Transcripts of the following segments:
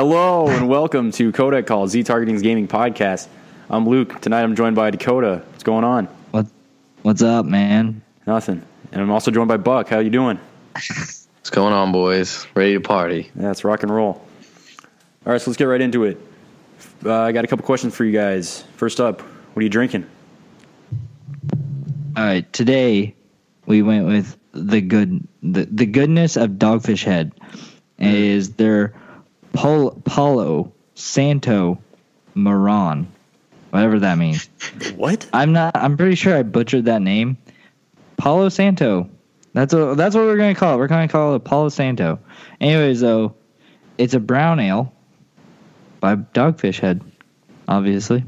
Hello and welcome to Kodak Call, Z Targeting's gaming podcast. I'm Luke. Tonight I'm joined by Dakota. What's going on? What What's up, man? Nothing. And I'm also joined by Buck. How you doing? What's going on, boys? Ready to party? Yeah, it's rock and roll. All right, so let's get right into it. Uh, I got a couple questions for you guys. First up, what are you drinking? All right, today we went with the good the, the goodness of Dogfish Head is their Pol, Palo Santo Moran, whatever that means. What? I'm not. I'm pretty sure I butchered that name. Palo Santo. That's a, that's what we're gonna call it. We're gonna call it Palo Santo. Anyways, though, it's a brown ale by Dogfish Head, obviously.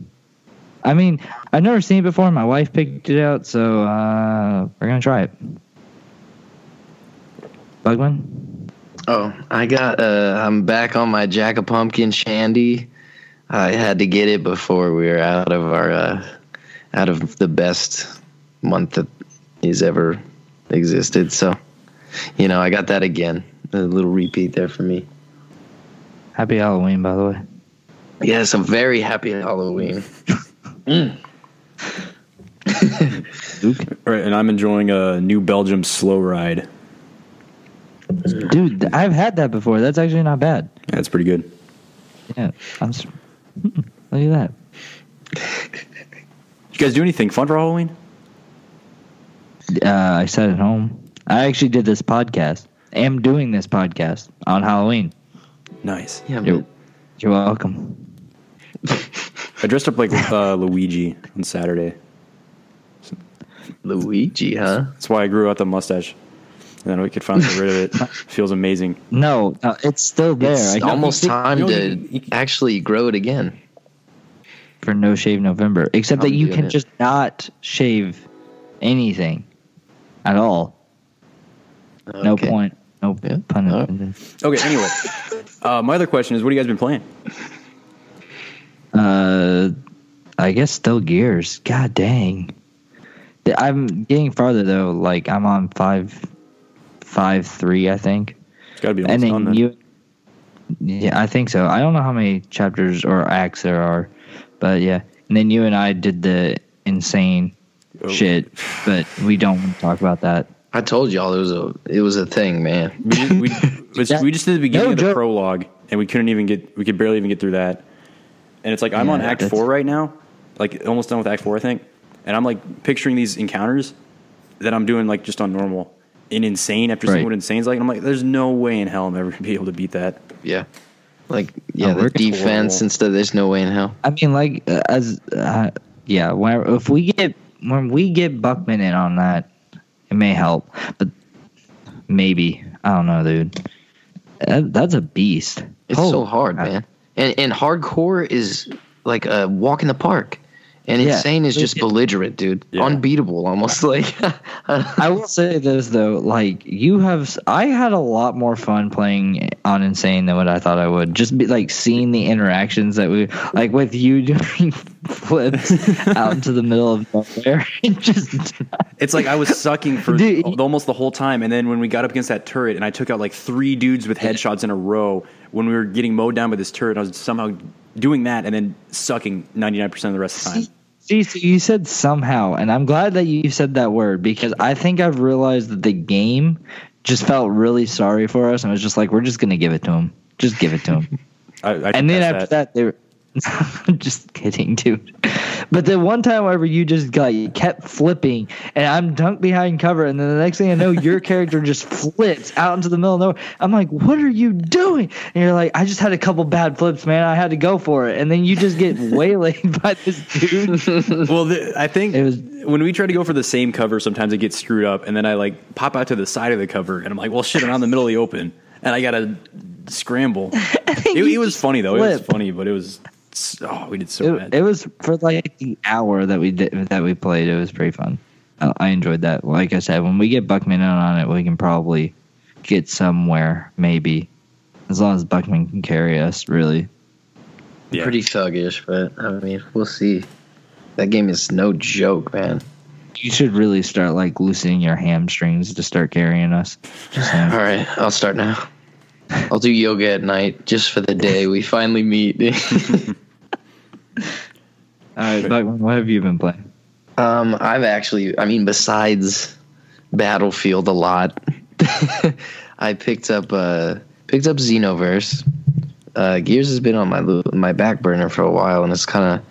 I mean, I've never seen it before. My wife picked it out, so uh, we're gonna try it. Bugman. Oh, I got. Uh, I'm back on my Jack of Pumpkin Shandy. I had to get it before we were out of our uh, out of the best month that has ever existed. So, you know, I got that again. A little repeat there for me. Happy Halloween, by the way. Yes, a very happy Halloween. Luke. All right, and I'm enjoying a New Belgium slow ride. Dude, I've had that before. That's actually not bad. That's pretty good. Yeah, I'm. s- Mm, Look at that. You guys do anything fun for Halloween? Uh, I sat at home. I actually did this podcast. Am doing this podcast on Halloween. Nice. Yeah, You're, you're welcome. I dressed up like uh, Luigi on Saturday. Luigi, huh? That's why I grew out the mustache. And then we could finally get rid of it. Feels amazing. No, no it's still there. I It's almost time you know, to you- you- actually grow it again. for No Shave November. Except that I'm you can it. just not shave anything at all. No point. No Yeah. pun All right. intended. Okay, anyway. Uh, my other question is what have you guys been playing? Uh, I guess still Gears. God dang. I'm getting farther though. Like I'm on five, five three, I think. It's got to be and almost done then then. you yeah i think so i don't know how many chapters or acts there are but yeah and then you and i did the insane Oh. shit but we don't want to talk about that I told y'all it was a it was a thing, man. We just, we, but we just did the beginning No of the joke. prologue, and we couldn't even get. We could barely even get through that. And it's like I'm on Act Four right now, like almost done with Act Four, I think. And I'm like picturing these encounters that I'm doing like just on normal in insane after seeing Right. what insane's like. And I'm like, there's no way in hell I'm ever gonna be able to beat that. Yeah, like yeah, Oh, the defense horrible. and stuff. There's no way in hell. i mean like uh, as uh, yeah when, if we get when we get buckman in on that it may help but maybe i don't know dude that, that's a beast It's Holy so hard, crap. man. And and hardcore is like a walk in the park. And Yeah. insane is just belligerent, dude. Yeah. Unbeatable, almost like. I will say this though, like you have, I had a lot more fun playing on Insane than what I thought I would. Just be like seeing the interactions that we, like with you doing flips out into the middle of nowhere, just It's like I was sucking for Dude, almost the whole time, and then when we got up against that turret, and I took out like three dudes with headshots in a row when we were getting mowed down by this turret, I was somehow doing that and then sucking 99 percent of the rest of the time. See, so you said somehow, and I'm glad that you said that word because I think I've realized that the game just felt really sorry for us and was just like, we're just gonna give it to him, just give it to him. I, I and then after that, they were just kidding, dude. But the one time where you just like kept flipping, and I'm dunked behind cover, and then the next thing I know, your character just flips out into the middle of nowhere. I'm like, "What are you doing?" And you're like, "I just had a couple bad flips, man. I had to go for it." And then you just get waylaid by this dude. Well, the, I think It was- when we try to go for the same cover, sometimes it gets screwed up, and then I like pop out to the side of the cover, and I'm like, "Well, shit, I'm out in the middle of the open, and I gotta scramble." it, it was funny though. It was funny, but it was oh, we did so bad. It, it was for like the hour that we did that we played. It was pretty fun. I, I enjoyed that. Like I said, when we get Buckman in on it, we can probably get somewhere. Maybe as long as Buckman can carry us. Really, yeah. Pretty thuggish, but I mean, we'll see. That game is no joke, man. you should really start like loosening your hamstrings to start carrying us. Just. All right, I'll start now. I'll do yoga at night just for the day we finally meet. All right, Buckman, what have you been playing? um, I've actually, I mean, besides Battlefield a lot, I picked up uh picked up Xenoverse. Uh, Gears has been on my my back burner for a while, and it's kind of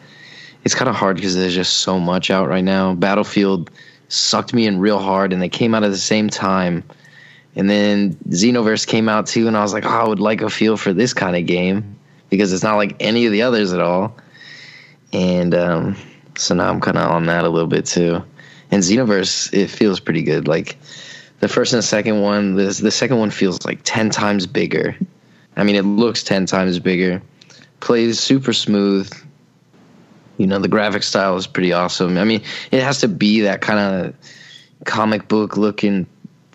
it's kind of hard because there's just so much out right now. Battlefield sucked me in real hard, and they came out at the same time. And then Xenoverse came out too, and I was like, oh, I would like a feel for this kind of game because it's not like any of the others at all. And um, so now I'm kind of on that a little bit too. And Xenoverse, it feels pretty good. Like the first and the second one, the the second one feels like ten times bigger. I mean, it looks ten times bigger. Plays super smooth. You know, the graphic style is pretty awesome. I mean, it has to be that kind of comic book looking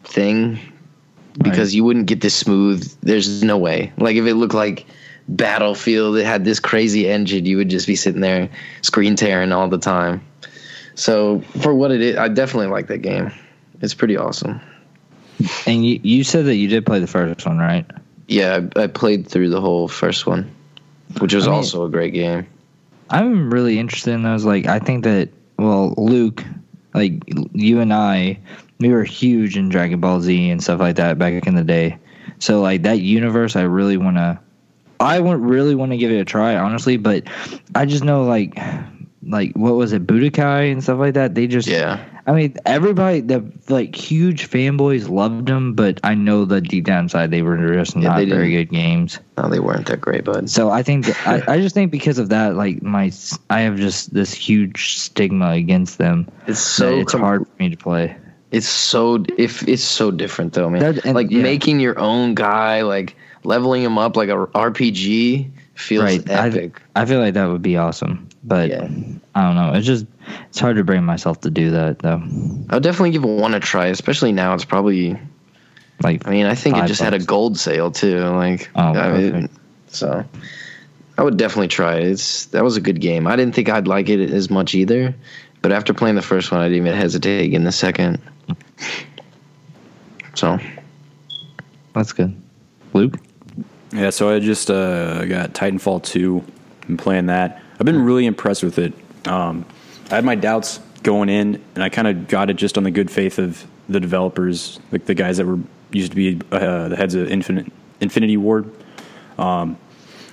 thing because you wouldn't get this smooth. There's no way. Like if it looked like Battlefield, it had this crazy engine, you would just be sitting there screen tearing all the time. So for what it is, I definitely like that game. It's pretty awesome. And you, you said that you did play the first one, right? Yeah, I, I played through the whole first one, which was I mean- also a great game. I'm really interested in those. Like, I think that, well, Luke, like, you and I, we were huge in Dragon Ball Z and stuff like that back in the day. So, like, that universe, I really want to, I want really want to give it a try, honestly, but I just know, like, like, what was it, Budokai and stuff like that? They just, Yeah, I mean, everybody, the like huge fanboys loved them, but I know that deep down inside they were just Yeah, not very good games. no, they weren't that great, bud. So I think that, I, I just think because of that, like my I have just this huge stigma against them. It's So so it's com- hard for me to play. It's so if it's so different though, man. That- and- like yeah. making your own guy, like leveling him up like a RPG feels Right, epic. I feel like that would be awesome, but Yeah. I don't know. It's just it's hard to bring myself to do that though. I'll definitely give one a try, especially now. It's probably. Like I mean, I think it just had a gold sale too. Like, Oh, I mean, so I would definitely try it. It's that was a good game. I didn't think I'd like it as much either, but after playing the first one, I didn't even hesitate in the second. So that's good. Luke, Yeah, so I just uh, got Titanfall 2 and playing that. I've been really impressed with it. Um, I had my doubts going in, and I kind of got it just on the good faith of the developers, like the guys that were used to be uh, the heads of Infinite Infinity Ward. Um,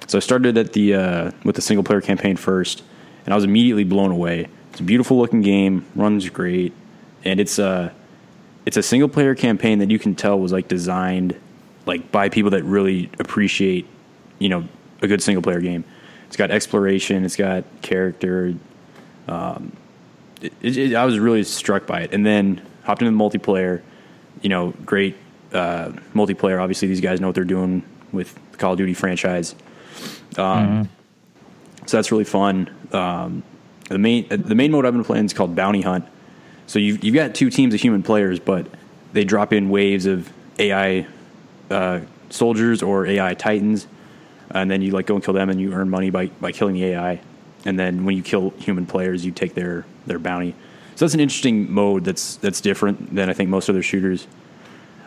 so I started at the uh, with the single player campaign first, and I was immediately blown away. It's a beautiful looking game, runs great, and it's uh, it's a single player campaign that you can tell was like designed like by people that really appreciate you know a good single player game. It's got exploration, it's got character. Um, it, it, I was really struck by it, and then hopped into the multiplayer. You know, great uh, multiplayer. Obviously, these guys know what they're doing with the Call of Duty franchise. Um, So that's really fun. Um, the main the main mode I've been playing is called Bounty Hunt. So you've you've got two teams of human players, but they drop in waves of AI uh, soldiers or AI titans, and then you like go and kill them, and you earn money by, by killing the AI. And then when you kill human players, you take their their bounty. So that's an interesting mode. That's that's different than I think most other shooters.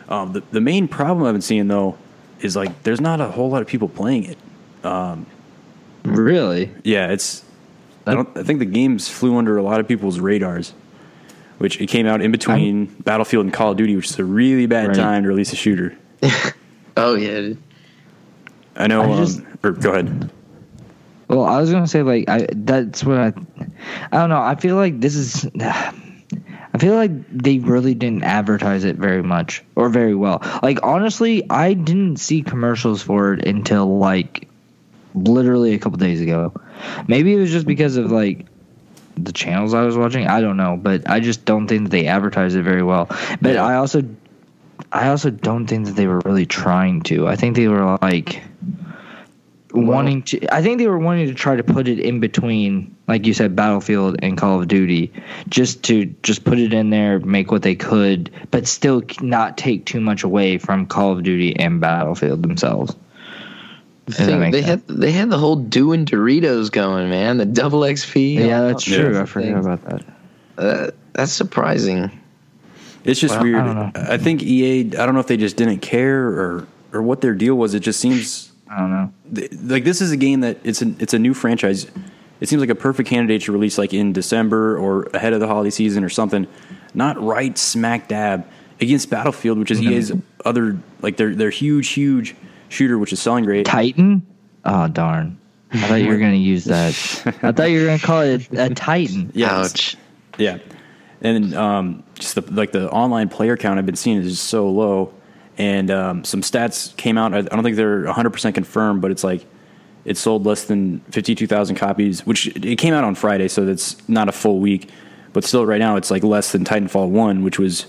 Um, the the main problem I've been seeing though is like there's not a whole lot of people playing it. really? Yeah, it's. I don't. I think the games flew under a lot of people's radars, which it came out in between Battlefield and Call of Duty, which is a really bad Right. time to release a shooter. oh yeah, I know. I um, or go ahead. Well, I was gonna say like I that's what I I don't know. I feel like this is I feel like they really didn't advertise it very much or very well. Like honestly, I didn't see commercials for it until like literally a couple days ago. Maybe it was just because of like the channels I was watching. I don't know, but I just don't think that they advertised it very well. But Yeah. I also I also don't think that they were really trying to. I think they were like wanting to I think they were wanting to try to put it in between like you said Battlefield and Call of Duty just to just put it in there make what they could but still not take too much away from Call of Duty and Battlefield themselves. The thing, they sense? had they had the whole doing Doritos going, man. The double XP. Yeah, that's Yeah. true. I forgot about that. Uh, that's surprising. It's just Well, weird. don't. I think EA. I don't know if they just didn't care or or what their deal was. It just seems I don't know. th- like this is a game that it's a it's a new franchise. It seems like a perfect candidate to release like in December or ahead of the holiday season or something. Not right smack dab against Battlefield, which is EA's other like their their huge huge shooter, which is selling great. Titan? Oh darn! I thought you were gonna use that. I thought you were gonna call it a Titan. Yeah, Ouch. Yeah, and um, just the like the online player count I've been seeing is just so low, and um, some stats came out. I I don't think they're 100 percent confirmed, but it's like it sold less than 52,000 copies, which it came out on Friday, so that's not a full week, but still, right now it's like less than Titanfall One, which was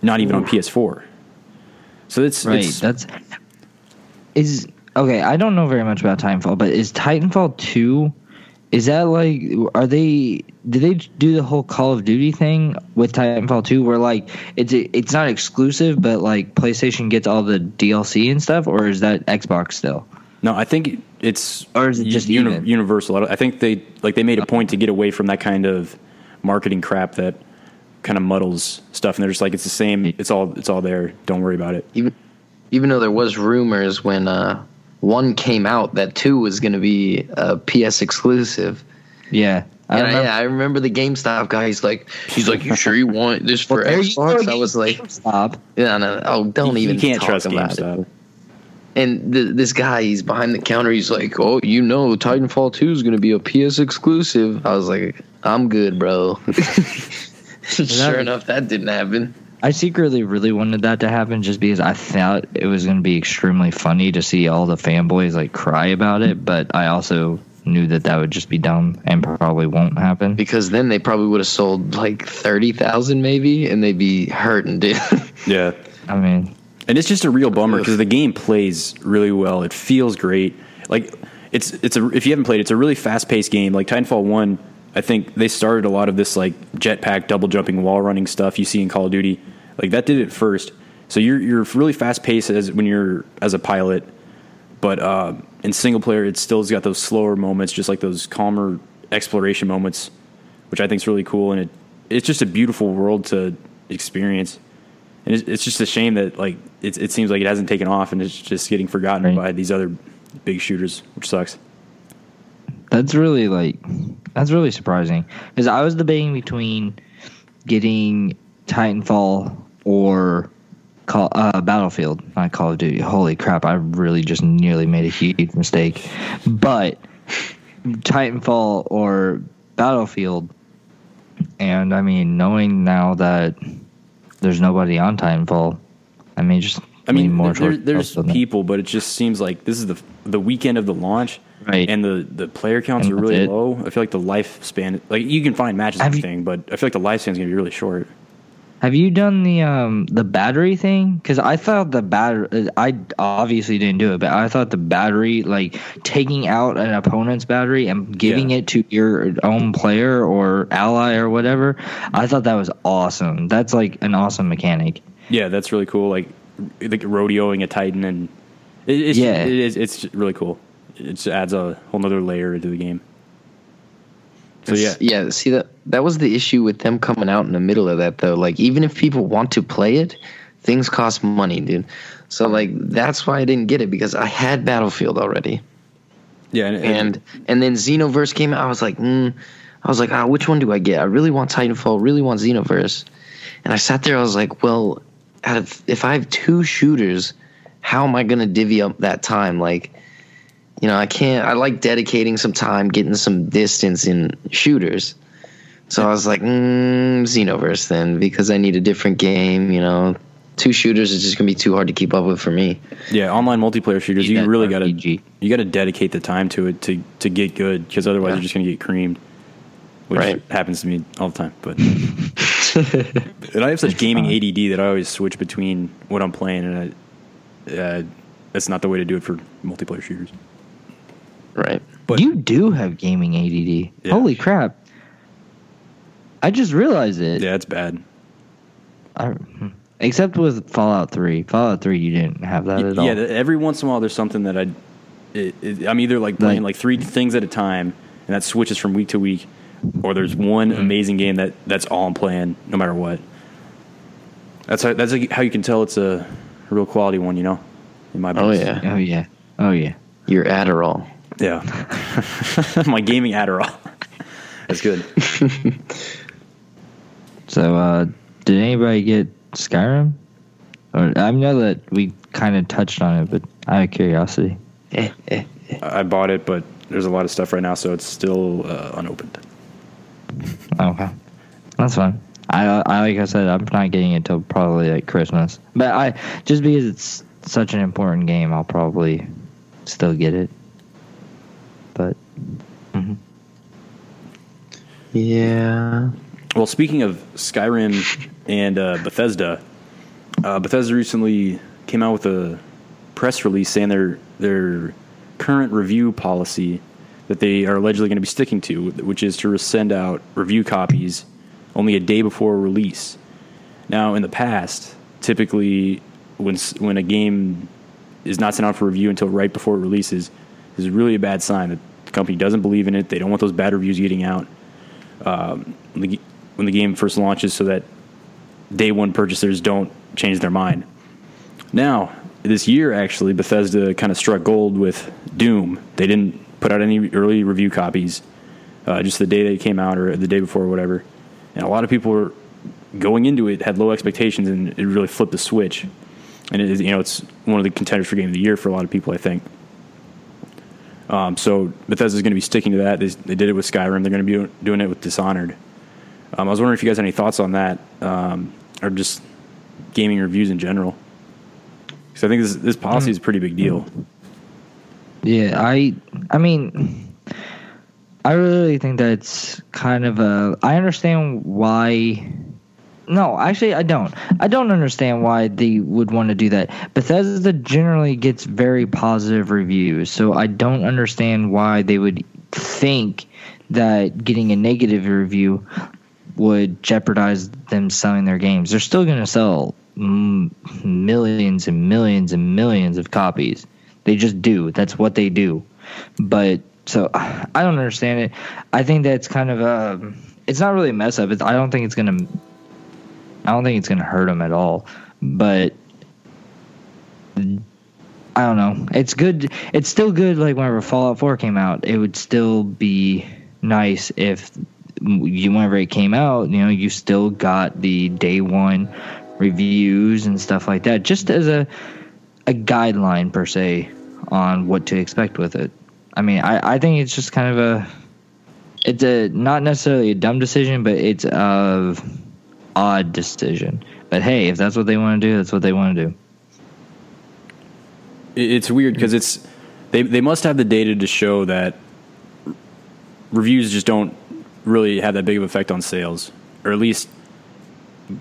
not even on PS4. So it's Right. it's, That's is okay. I don't know very much about Titanfall, but is Titanfall two? Is that like? Are they? Did they do the whole Call of Duty thing with Titanfall two, where like it's it's not exclusive, but like PlayStation gets all the DLC and stuff, or is that Xbox still? No, I think it's Or is it just uni- universal. I I think they like they made a point to get away from that kind of marketing crap that kind of muddles stuff, and they're just like it's the same. It's all it's all there. Don't worry about it. Even even though there was rumors when uh, one came out that two was going to be a PS exclusive. Yeah, I And I, remember- yeah, I remember the GameStop guy. He's like, he's like, you sure you want this for Well, Xbox? I was like, stop. yeah, no, oh, don't You- you even. can't talk trust about GameStop. It. And th- this guy, he's behind the counter. He's like, "Oh, you know, Titanfall Two is going to be a PS exclusive." I was like, "I'm good, bro." sure enough, that didn't happen. I secretly really wanted that to happen just because I thought it was going to be extremely funny to see all the fanboys like cry about it, but I also knew that that would just be dumb and probably won't happen. Because then they probably would have sold like thirty thousand, maybe, and they'd be hurting, dude. Yeah, I mean, and it's just a real bummer because the game plays really well. It feels great. Like it's it's a if you haven't played, it, it's a really fast paced game. Like Titanfall One, I think they started a lot of this like jetpack, double jumping, wall running stuff you see in Call of Duty. Like that did it first. So you're you're really fast paced as when you're as a pilot, but uh, in single player, it still's got those slower moments, just like those calmer exploration moments, which I think is really cool. And it it's just a beautiful world to experience. And it's, it's just a shame that like it, it seems like it hasn't taken off and it's just getting forgotten Right. by these other big shooters, which sucks. that's really like that's really surprising because I was debating between getting Titanfall or Call, uh, Battlefield, not Call of Duty. Holy crap! I really just nearly made a huge mistake. But Titanfall or Battlefield, and I mean, knowing now that there's nobody on Titanfall, I mean, just I mean, more there, there's people, but it just seems like this is the the weekend of the launch, Right. And the, the player counts And are really it. low. I feel like the lifespan, like you can find matches and everything, but I feel like the lifespan's gonna be really short. Have you done the um the battery thing? Because I thought the battery. I obviously didn't do it, but I thought the battery, like taking out an opponent's battery and giving Yeah. it to your own player or ally or whatever. I thought that was awesome. That's like an awesome mechanic. Yeah, that's really cool. Like, like rodeoing a Titan, and it, it's Yeah. it is it's really cool. It just adds a whole nother layer to the game. So yeah, yeah. See that that was the issue with them coming out in the middle of that though. Like even if people want to play it, things cost money, dude. So like that's why I didn't get it because I had Battlefield already, yeah, and, and and then Xenoverse came out. I was like, mm, I was like, ah, which one do I get? I really want Titanfall, really want Xenoverse, and I sat there. I was like, well, out of if I have two shooters, how am I gonna divvy up that time? Like, you know, I can't. I like dedicating some time, getting some distance in shooters. So I was like, mm, Xenoverse then, because I need a different game. You know, two shooters is just gonna be too hard to keep up with for me. yeah, online multiplayer shooters, you really got to RPG. you got to dedicate the time to it to to get good because otherwise Yeah. you're just gonna get creamed, which Right. happens to me all the time. But and I have such gaming ADD that I always switch between what I'm playing, and I, uh, that's not the way to do it for multiplayer shooters. Right. But you do have gaming ADD. Yeah. Holy crap! I just realized it. yeah, it's bad. I, except with Fallout Three. Fallout Three, you didn't have that at all. Yeah, every once in a while there's something that I, it, it, I'm either like playing Like- like three things at a time, and that switches from week to week, or there's one Mm-hmm. amazing game that that's all I'm playing no matter what. That's how that's how you can tell it's a real quality one, you know. in my Oh yeah, Oh yeah. Oh yeah. your Adderall. Yeah. my gaming Adderall. That's good. So, uh, did anybody get Skyrim? Or I know that we kind of touched on it, but out of curiosity. Eh, eh. I bought it, but there's a lot of stuff right now, so it's still uh, unopened. Okay, that's fine. I, I like I said, I'm not getting it till probably like Christmas. But I just because it's such an important game, I'll probably still get it. Mhm. Yeah. Well, speaking of Skyrim and uh, Bethesda, uh, Bethesda recently came out with a press release saying their their current review policy that they are allegedly going to be sticking to, which is to send out review copies only a day before release. Now, in the past, typically when when a game is not sent out for review until right before it releases, is really a bad sign that company doesn't believe in it. They don't want those bad reviews getting out when the, when the game first launches so that day one purchasers don't change their mind. Now, this year actually, Bethesda kind of struck gold with Doom. They didn't put out any early review copies, uh, just the day they came out or the day before or whatever. And a lot of people were going into it had low expectations, and it really flipped the switch. And it is, you know, it's one of the contenders for game of the year for a lot of people, I think. Um, so Bethesda's going to be sticking to that. They, they did it with Skyrim. They're going to be doing- it with Dishonored. Um, I was wondering if you guys had any thoughts on that, um, or just gaming reviews in general. Because I think this this policy is a pretty big deal. yeah, I I mean, I really think that's kind of a. I understand why. No, actually, I don't. I don't understand why they would want to do that. Bethesda generally gets very positive reviews, so I don't understand why they would think that getting a negative review would jeopardize them selling their games. They're still going to sell millions and millions and millions of copies. They just do. That's what they do. But so I don't understand it. I think that's kind of a. It's not really a mess up. It's, I don't think it's going to. I don't think it's going to hurt them at all. But I don't know. It's good. It's still good. Like whenever Fallout Four came out, it would still be nice if you whenever it came out, you know, you still got the day one reviews and stuff like that, just as a a guideline per se on what to expect with it. I mean, I, I think it's just kind of a it's a not necessarily a dumb decision, but it's a odd decision. But hey, if that's what they want to do, that's what they want to do. It's weird because it's they they must have the data to show that reviews just don't really have that big of effect on sales, or at least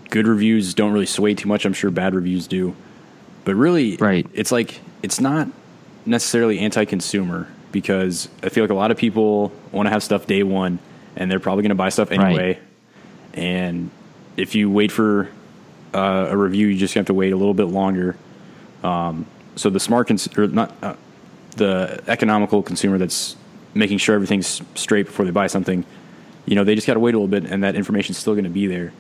good reviews don't really sway too much. I'm sure bad reviews do, but really, Right. It's like it's not necessarily anti-consumer because I feel like a lot of people want to have stuff day one, and they're probably going to buy stuff anyway. And if you wait for uh, a review, you just have to wait a little bit longer. Um, so the smart cons- or not uh, the economical consumer that's making sure everything's straight before they buy something, you know, they just got to wait a little bit, and that information's still going to be there.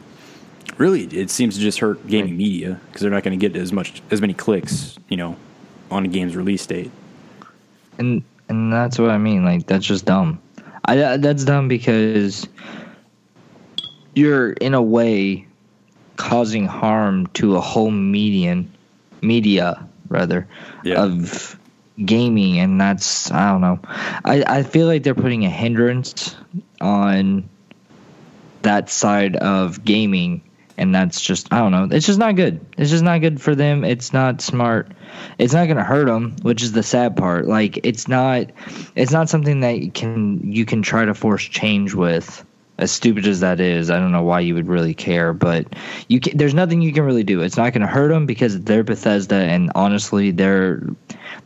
Really, it seems to just hurt gaming media because they're not going to get as much as many clicks, you know, on a game's release date. and and that's what I mean. Like that's just dumb. I that's dumb because you're in a way causing harm to a whole median media rather Yeah. of gaming and that's I don't know. I, I feel like they're putting a hindrance on that side of gaming and that's just I don't know. It's just not good. It's just not good for them. It's not smart. It's not going to hurt them, which is the sad part. Like it's not it's not something that you can you can try to force change with. As stupid as that is, I don't know why you would really care, but you can, there's nothing you can really do. It's not going to hurt them because they're Bethesda, and honestly, they're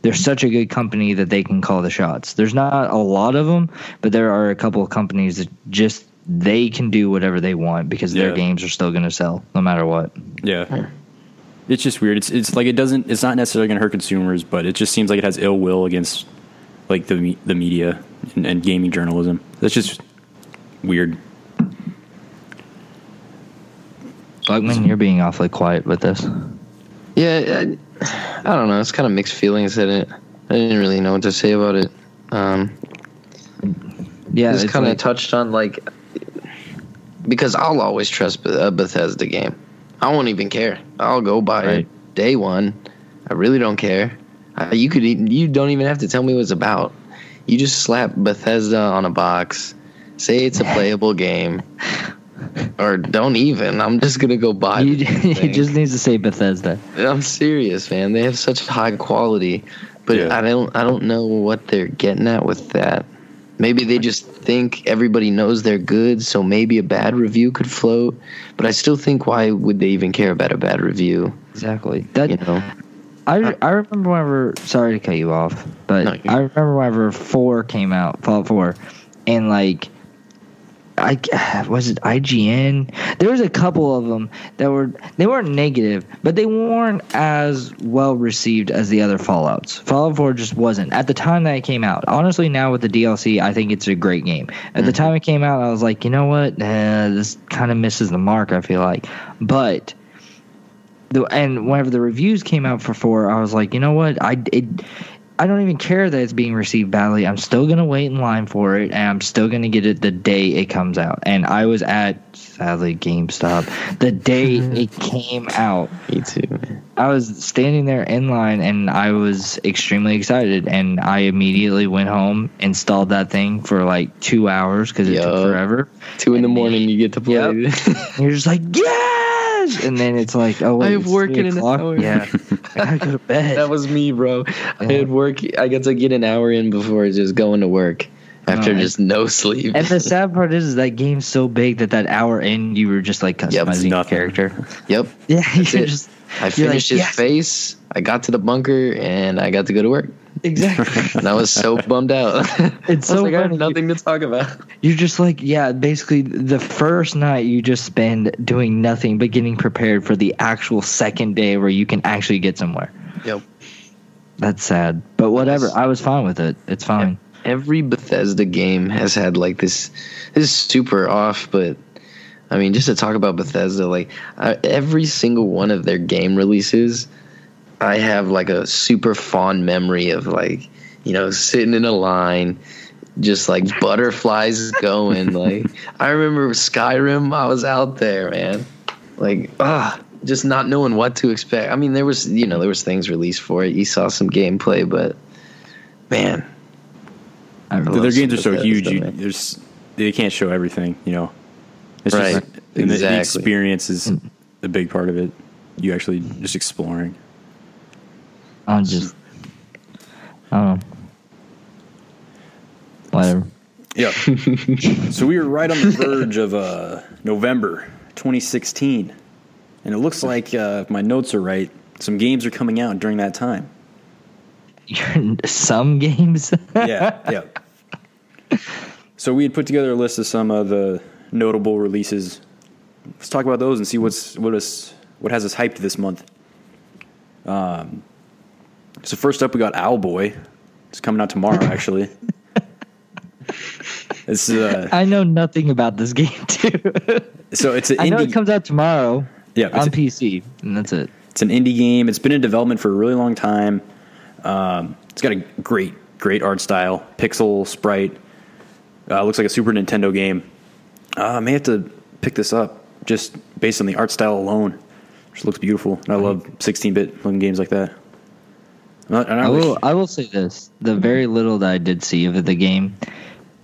they're such a good company that they can call the shots. There's not a lot of them, but there are a couple of companies that just they can do whatever they want because their games are still going to sell no matter what. Yeah. It's just weird. It's it's like it doesn't. It's not necessarily going to hurt consumers, but it just seems like it has ill will against like the the media and, and gaming journalism. That's just weird. Buckman, you're being awfully quiet with this. Yeah, I, I don't know. It's kind of mixed feelings in it. I didn't really know what to say about it. Um, Yeah, just it's kind of like- touched on like because I'll always trust a Bethesda game. I won't even care. I'll go buy Right. it day one. I really don't care. Uh, you could e- you don't even have to tell me what it's about. You just slap Bethesda on a box, say it's a playable game, or don't even. I'm just gonna go buy. You, the it thing. just needs to say Bethesda. I'm serious, man. They have such high quality, but Yeah. I don't I don't know what they're getting at with that. Maybe they just think everybody knows they're good, so maybe a bad review could float. But I still think why would they even care about a bad review? Exactly. That You know? I, uh, I remember whenever sorry to cut you off, but No, I remember whenever four came out, Fallout Four, and like I was it IGN. There was a couple of them that were they weren't negative, but they weren't as well received as the other Fallout's. Fallout Four just wasn't at the time that it came out. Honestly, now with the DLC, I think it's a great game. At the time it came out, I was like, you know what, uh, this kind of misses the mark. I feel like, but the and whenever the reviews came out for four, I was like, you know what, I it, I don't even care that it's being received badly. I'm still gonna wait in line for it, and I'm still gonna get it the day it comes out. And I was at sadly GameStop the day it came out. Me too, man. I was standing there in line, and I was extremely excited. And I immediately went home, installed that thing for like two hours because it took forever. Two in the morning, you get to play. And you're just like, yes! And then it's like, oh, wait, I have it's work in an hour. Yeah, I gotta go to bed. that was me, bro. I had work. I got to get an hour in before just going to work after No, just no sleep. and the sad part is, is that game's so big that that hour in, you were just like customizing your nothing. character. yep. Yeah, That's you're it. just I You're finished like, his yes. face. I got to the bunker and I got to go to work. exactly. And I was so bummed out. It's I so like, I have nothing to talk about. You're just like, yeah, basically the first night you just spend doing nothing but getting prepared for the actual second day where you can actually get somewhere. Yep. That's sad. But whatever. I was fine with it. It's fine. Every Bethesda game has had like this. This is super off, but I mean, just to talk about Bethesda, like I, every single one of their game releases, I have like a super fond memory of like you know sitting in a line, just like butterflies going. like I remember Skyrim, I was out there, man. Like ah. Just not knowing what to expect. I mean, there was, you know, there was things released for it. You saw some gameplay, but man, Their games are so huge. You, there's they can't show everything. You know, it's Right. just and the- the experience is a big part of it. You actually just exploring. I'm just, I don't know. Whatever. Yeah. so we were right on the verge of uh, November 2016, and it looks like uh, if my notes are right, some games are coming out during that time. Some games. Yeah, yeah. So we had put together a list of some of the notable releases. Let's talk about those and see what's what is what has us hyped this month. Um, so first up, we got Owlboy. It's coming out tomorrow, actually. It's uh, I know nothing about this game too. so it's an I know it comes out tomorrow yeah, on a- PC, and that's it. it's an indie game. It's been in development for a really long time. Um, it's got a great, great art style, pixel sprite. Uh, looks like a Super Nintendo game. Uh, I may have to pick this up just based on the art style alone. Just looks beautiful. And I love 16-bit looking games like that. And I, I wish- will. I will say this: the very little that I did see of the game,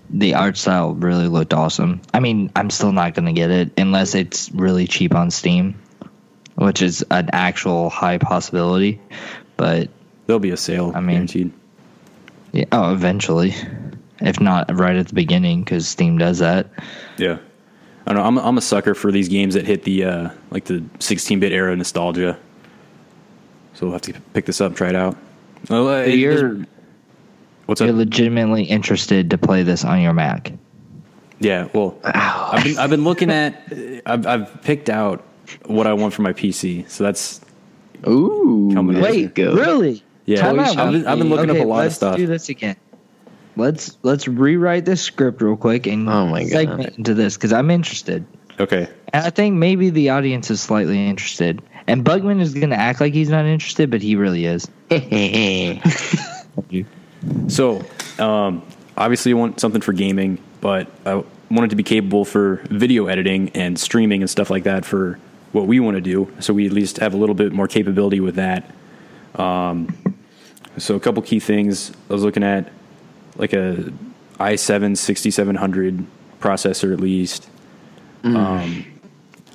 the art style really looked awesome. I mean, I'm still not going to get it unless it's really cheap on Steam, which is an actual high possibility. But there'll be a sale. I mean- guaranteed. yeah, oh, eventually, if not right at the beginning, because Steam does that. Yeah. I don't know. I'm, I'm a sucker for these games that hit the uh, like the 16-bit era nostalgia. So we'll have to pick this up, try it out. Oh, uh, But it- you're what's you're up? legitimately interested to play this on your Mac. Yeah, well, I've been I've been looking at I've I've picked out what I want for my PC. So that's Ooh, Coming there up. you Wait, really? Yeah. Time I've been, I've been looking okay, up a lot of stuff. let's do this again. Let's let's rewrite this script real quick and Oh my God. segment into this because I'm interested, Okay. and I think maybe the audience is slightly interested. And Bugman is gonna act like he's not interested, but he really is. So, um, obviously, you want something for gaming, but I want it to be capable for video editing and streaming and stuff like that for what we want to do. So we at least have a little bit more capability with that. Um, so a couple key things I was looking at, like a i7 6700 processor at least. Um,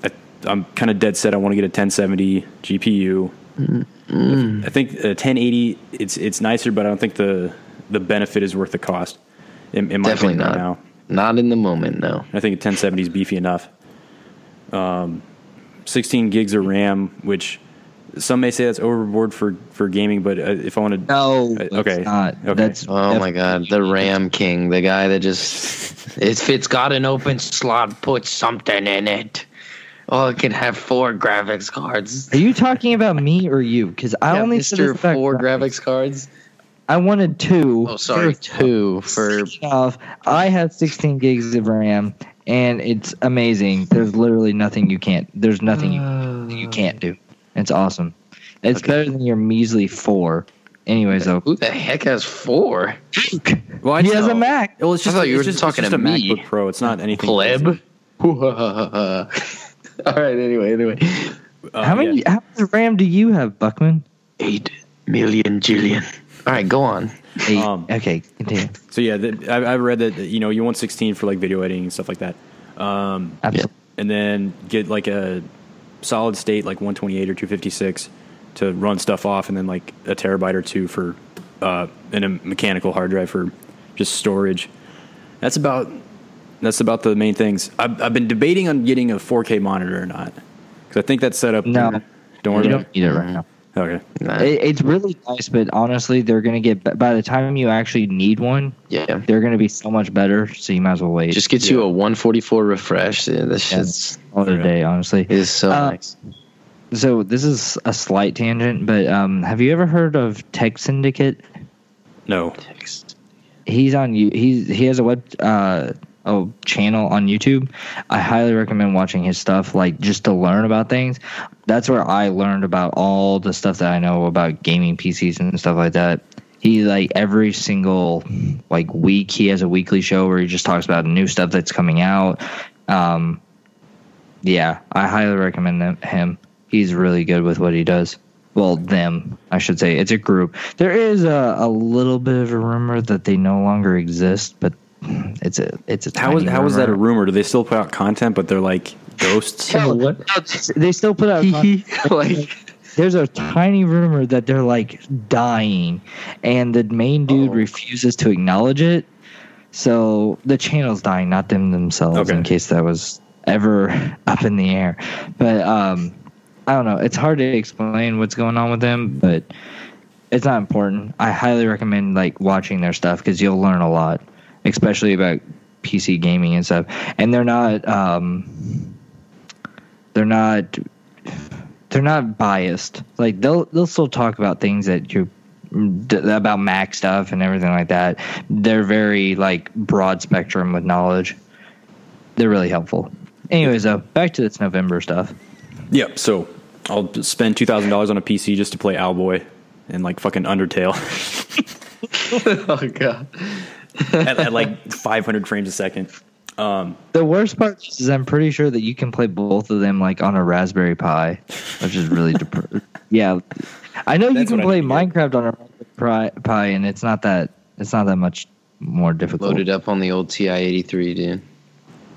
I, I'm kind of dead set. I want to get a 1070 GPU. I think a 1080 it's it's nicer, but I don't think the the benefit is worth the cost. In, in my Definitely opinion right not. now. Not in the moment, no. I think a 1070 is beefy enough. Um, 16 gigs of RAM, which some may say that's overboard for, for gaming, but uh, if I want to, No, Uh, it's okay, not. okay. That's Oh my god, the RAM King, the guy that just if it's got an open slot, put something in it. Oh, it can have four graphics cards. Are you talking about me or you? Because I Yeah, only said Mr. this four graphics. graphics cards. I wanted two. Oh, sorry, two for Off. I have 16 gigs of RAM, and it's amazing. There's literally nothing you can't. There's nothing you you can't do. It's awesome. It's Okay. better than your measly four. Anyways, though, Who the heck has four? well, I he just- has a Mac. Well, it's just I just, thought you were just, talking it's to just a me. MacBook Pro. It's not anything. Pleb. All right. Anyway, anyway. Uh, how many? yeah. How much RAM do you have, Buckman? Eight million jillion. All right, go on. Eight. Um, okay, continue. So yeah, the, I, I've read that you know you want 16 for like video editing and stuff like that, um, Absolutely. and then get like a solid state like 128 or 256 to run stuff off, and then like a terabyte or two for uh, and a mechanical hard drive for just storage. That's about that's about the main things. I've, I've been debating on getting a 4K monitor or not because I think that's set up. No. don't worry You about don't need it right now. It. Okay. It, it's really nice, but honestly, they're gonna get by the time you actually need one, yeah. they're gonna be so much better. So you might as well wait. Just gets you a 144 refresh. Yeah, this Yeah. shit's all Yeah. day, honestly. is so Uh, nice. So this is a slight tangent, but um, have you ever heard of Tek Syndicate? No. He's on you. He's he has a web uh a channel on YouTube. I highly recommend watching his stuff, like just to learn about things. That's where I learned about all the stuff that I know about gaming PCs and stuff like that. He like every single like week he has a weekly show where he just talks about new stuff that's coming out. Um, yeah, I highly recommend him. He's really good with what he does. Well, them, I should say. It's a group. There is a, a little bit of a rumor that they no longer exist, but it's a it's a How is tiny how is that a rumor. rumor? Do they still put out content, but they're like ghosts? No, no, they still put out content. like, There's a tiny rumor that they're like dying, and the main dude Oh. refuses to acknowledge it. So the channel's dying, not them themselves. Okay. In case that was ever up in the air, but um, I don't know. It's hard to explain what's going on with them, but it's not important. I highly recommend like watching their stuff because you'll learn a lot, especially about PC gaming and stuff. And they're not um, they're not they're not biased. Like they'll they'll still talk about things that you about Mac stuff and everything like that. They're very like broad spectrum with knowledge. They're really helpful. Anyways, though, back to this November stuff. Yep. So I'll spend two thousand dollars on a PC just to play Owlboy and like fucking Undertale oh god. At, at like five hundred frames a second. Um, The worst part is I'm pretty sure that you can play both of them like on a Raspberry Pi, which is really dep- yeah. I know you can play need to hear. Minecraft on a Raspberry Pi, Pi, and it's not that it's not that much more difficult. Loaded up on the old TI 83, dude.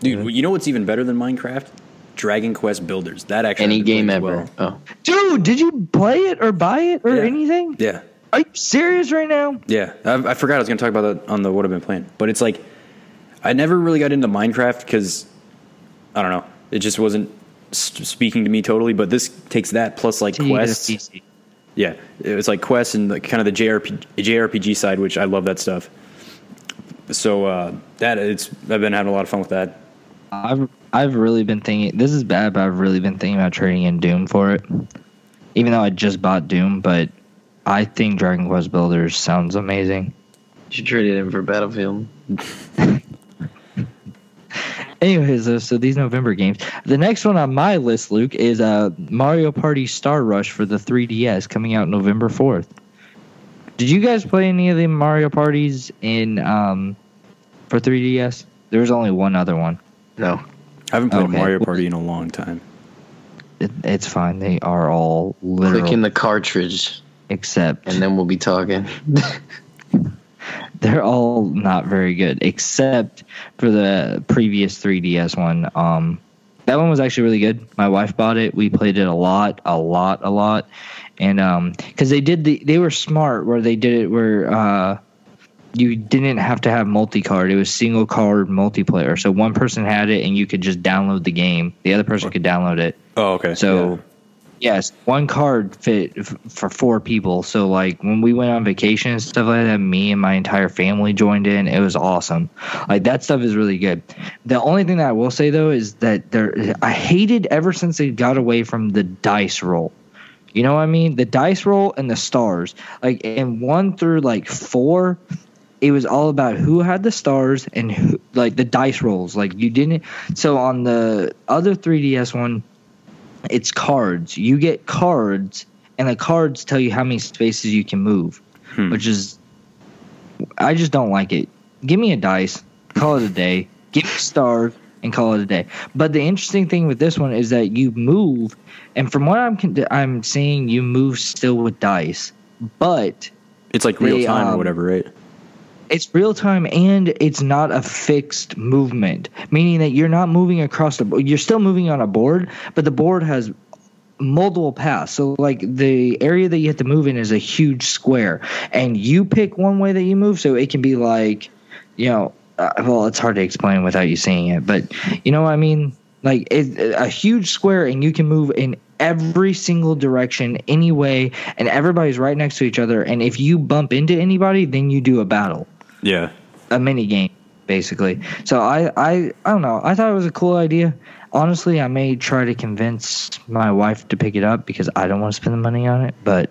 dude, you know what's even better than Minecraft? Dragon Quest Builders. That actually Any game playing ever. well. Oh. Dude, did you play it or buy it or Yeah. anything? Yeah. Are you serious right now? Yeah, I, I forgot I was going to talk about that on the what I've been playing, but it's like I never really got into Minecraft because I don't know, it just wasn't speaking to me totally. But this takes that plus like Till you get a quests. Yeah, it's like quests and like kind of the JRPG, JRPG side, which I love that stuff. So uh, that it's I've been having a lot of fun with that. I've I've really been thinking this is bad, but I've really been thinking about trading in Doom for it. Even though I just bought Doom, but I think Dragon Quest Builders sounds amazing. You should trade it in for Battlefield. Anyways, uh, so these November games. The next one on my list, Luke, is uh, Mario Party Star Rush for the 3DS coming out November 4th. Did you guys play any of the Mario parties in um, for 3DS? There was only one other one. No. I haven't played Okay. Mario Party in a long time. It, it's fine. They are all literal, Click in the cartridge, except and then we'll be talking. they're all not very good except for the previous 3ds one. Um that one was actually really good. My wife bought it. We played it a lot a lot a lot. And um because they did the they were smart where they did it where uh you didn't have to have multi-card. It was single card multiplayer. So one person had it and you could just download the game. The other person could download it. Oh, okay. so, yes, one card fit f- for four people. So, like when we went on vacation and stuff like that, me and my entire family joined in. It was awesome. Like that stuff is really good. The only thing that I will say though is that there, I hated ever since they got away from the dice roll. You know what I mean? The dice roll and the stars. Like in one through like four, it was all about who had the stars and who, like the dice rolls. Like you didn't. So on the other 3DS one, it's cards. You get cards, and the cards tell you how many spaces you can move, Hmm. which is, I just don't like it. Give me a dice, call it a day. Give me a star, and call it a day. But the interesting thing with this one is that you move, and from what I'm con- I'm seeing, you move still with dice, but it's like real they, time or um, whatever, right? It's real time and it's not a fixed movement, meaning that you're not moving across the board. You're still moving on a board, but the board has multiple paths. So, like, the area that you have to move in is a huge square, and you pick one way that you move. So, it can be like, you know, uh, well, it's hard to explain without you seeing it, but you know what I mean? Like, it, a huge square, and you can move in every single direction, any way, and everybody's right next to each other. And if you bump into anybody, then you do a battle Yeah. a mini game basically so I, I i don't know i thought it was a cool idea honestly i may try to convince my wife to pick it up because i don't want to spend the money on it but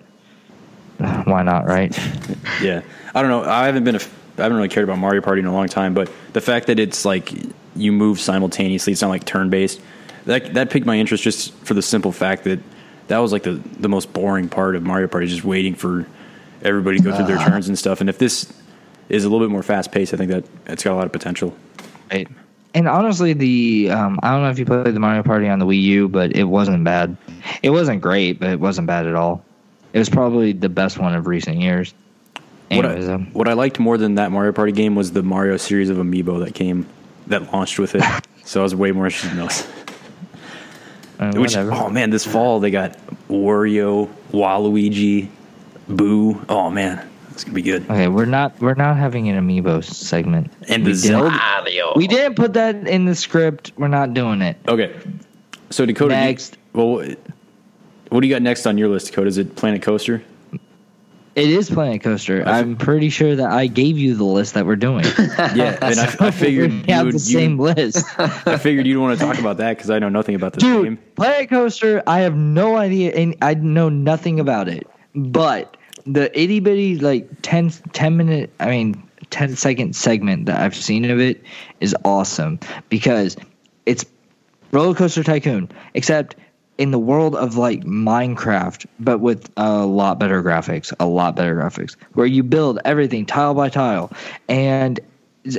why not right Yeah, I don't know. I haven't been a, I haven't really cared about Mario Party in a long time, but the fact that it's like you move simultaneously, it's not like turn based. That that piqued my interest just for the simple fact that that was like the the most boring part of Mario Party, just waiting for everybody to go through their ah. turns and stuff. And if this is a little bit more fast paced, I think that it's got a lot of potential. right and honestly the um, i don't know if you played the mario party on the wii u but it wasn't bad it wasn't great but it wasn't bad at all it was probably the best one of recent years What I, um, what I liked more than that Mario Party game was the Mario series of amiibo that came that launched with it. so I was way more interested in those. uh, Which oh man, this fall they got Wario, Waluigi, Boo. Oh man, it's gonna be good. okay we're not we're not having an amiibo segment And We the didn't- We didn't put that in the script. We're not doing it. Okay, so Dakota. you- Next. well, what do you got next on your list, Dakota? Is it Planet Coaster? It is Planet Coaster. I'm pretty sure that I gave you the list that we're doing. Yeah, and I, I figured we you have would, the same you, list. I figured you'd want to talk about that because I know nothing about this Dude, game. Planet Coaster, I have no idea, and I know nothing about it. But the itty bitty, like 10, 10 minute, I mean, 10 second segment that I've seen of it is awesome because it's Roller Coaster Tycoon, except in the world of like Minecraft, but with a lot better graphics, a lot better graphics, where you build everything tile by tile, and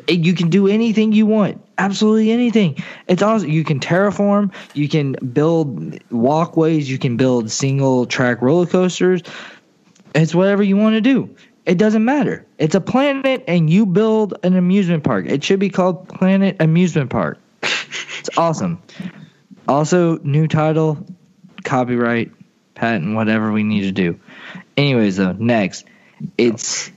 you can do anything you want, absolutely anything. It's awesome. You can terraform, you can build walkways, you can build single track roller coasters. It's whatever you want to do. It doesn't matter. It's a planet, and you build an amusement park. It should be called Planet Amusement Park. It's awesome. Also, new title, copyright, patent, whatever we need to do. Anyways, though, next, it's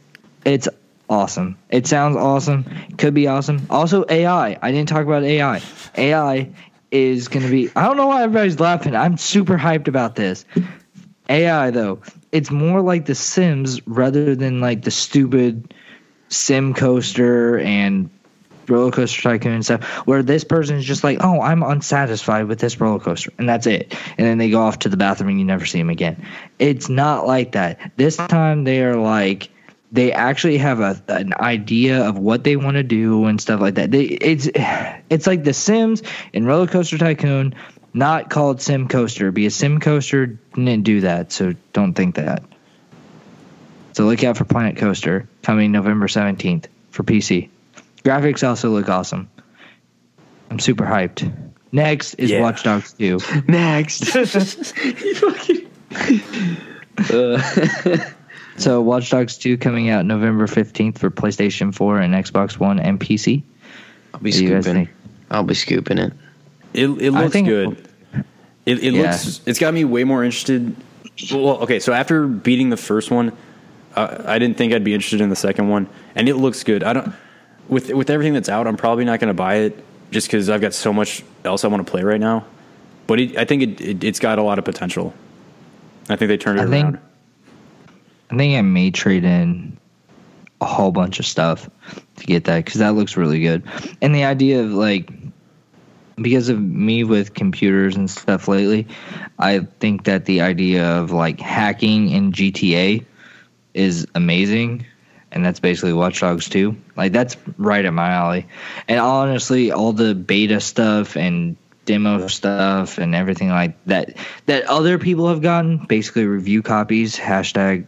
it's awesome. It sounds awesome. Could be awesome. Also, AI. I didn't talk about AI. AI is going to be. I don't know why everybody's laughing. I'm super hyped about this. AI though, it's more like The Sims rather than like the stupid Sim Coaster and roller coaster tycoon and stuff where this person is just like oh i'm unsatisfied with this roller coaster and that's it. And then they go off to the bathroom and you never see them again. It's not like that. This time they are like they actually have a an idea of what they want to do and stuff like that. They, it's it's like The Sims and Roller Coaster Tycoon, not called Sim Coaster. Be a Sim Coaster didn't do that, so don't think that. So look out for Planet Coaster coming November seventeenth for PC. Graphics also look awesome. I'm super hyped. Next is Yeah. Watch Dogs 2. Next. Uh, So Watch Dogs 2 coming out November 15th for PlayStation 4 and Xbox One and PC. I'll be What do you guys scooping. I'll be scooping it. It it looks think- good. It, it Yeah. looks. It's got me way more interested. Well, okay. So after beating the first one, uh, I didn't think I'd be interested in the second one, and it looks good. I don't. With with everything that's out, I'm probably not going to buy it just because I've got so much else I want to play right now. But it, I think it, it it's got a lot of potential. I think they turned it I think- around. I think I may trade in a whole bunch of stuff to get that because that looks really good. And the idea of like, because of me with computers and stuff lately, I think that the idea of like hacking in GTA is amazing. And that's basically Watch Dogs 2. Like, that's right at my alley. And honestly, all the beta stuff and demo stuff and everything like that that other people have gotten basically review copies hashtag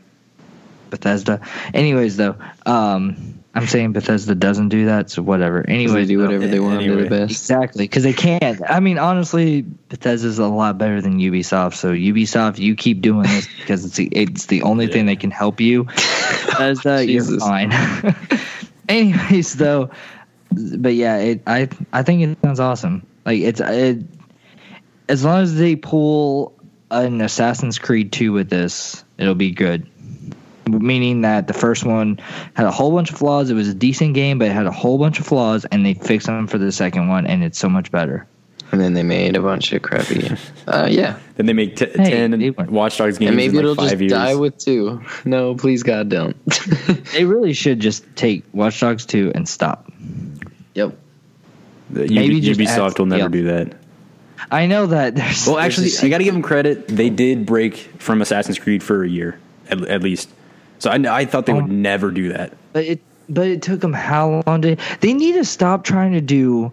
Bethesda. Anyways, though, um, I'm saying Bethesda doesn't do that, so whatever. They do whatever they eh, want. They're Anyway. the best. exactly because they can't. I mean, honestly, Bethesda's a lot better than Ubisoft. So Ubisoft, you keep doing this because it's the, it's the only thing that can help you. Bethesda, you're fine. Anyways, though, but yeah, it, I I think it sounds awesome. Like it's it, as long as they pull an Assassin's Creed 2 with this, it'll be good. Meaning that the first one had a whole bunch of flaws. It was a decent game, but it had a whole bunch of flaws, and they fixed them for the second one, and it's so much better. And then they made a bunch of crappy. Uh, yeah. Then they make t- Hey, ten they weren't- Watch Dogs games And maybe in it'll like five just years. die with two. No, please God, don't. They really should just take Watch Dogs 2 and stop. yep. The maybe Ubi- just add Ubisoft will never something do that. I know that there's. Well, there's actually, a I got to give them credit. They did break from Assassin's Creed for a year, at, at least. So I, I thought they would Oh. never do that. But it but it took them how long to they need to stop trying to do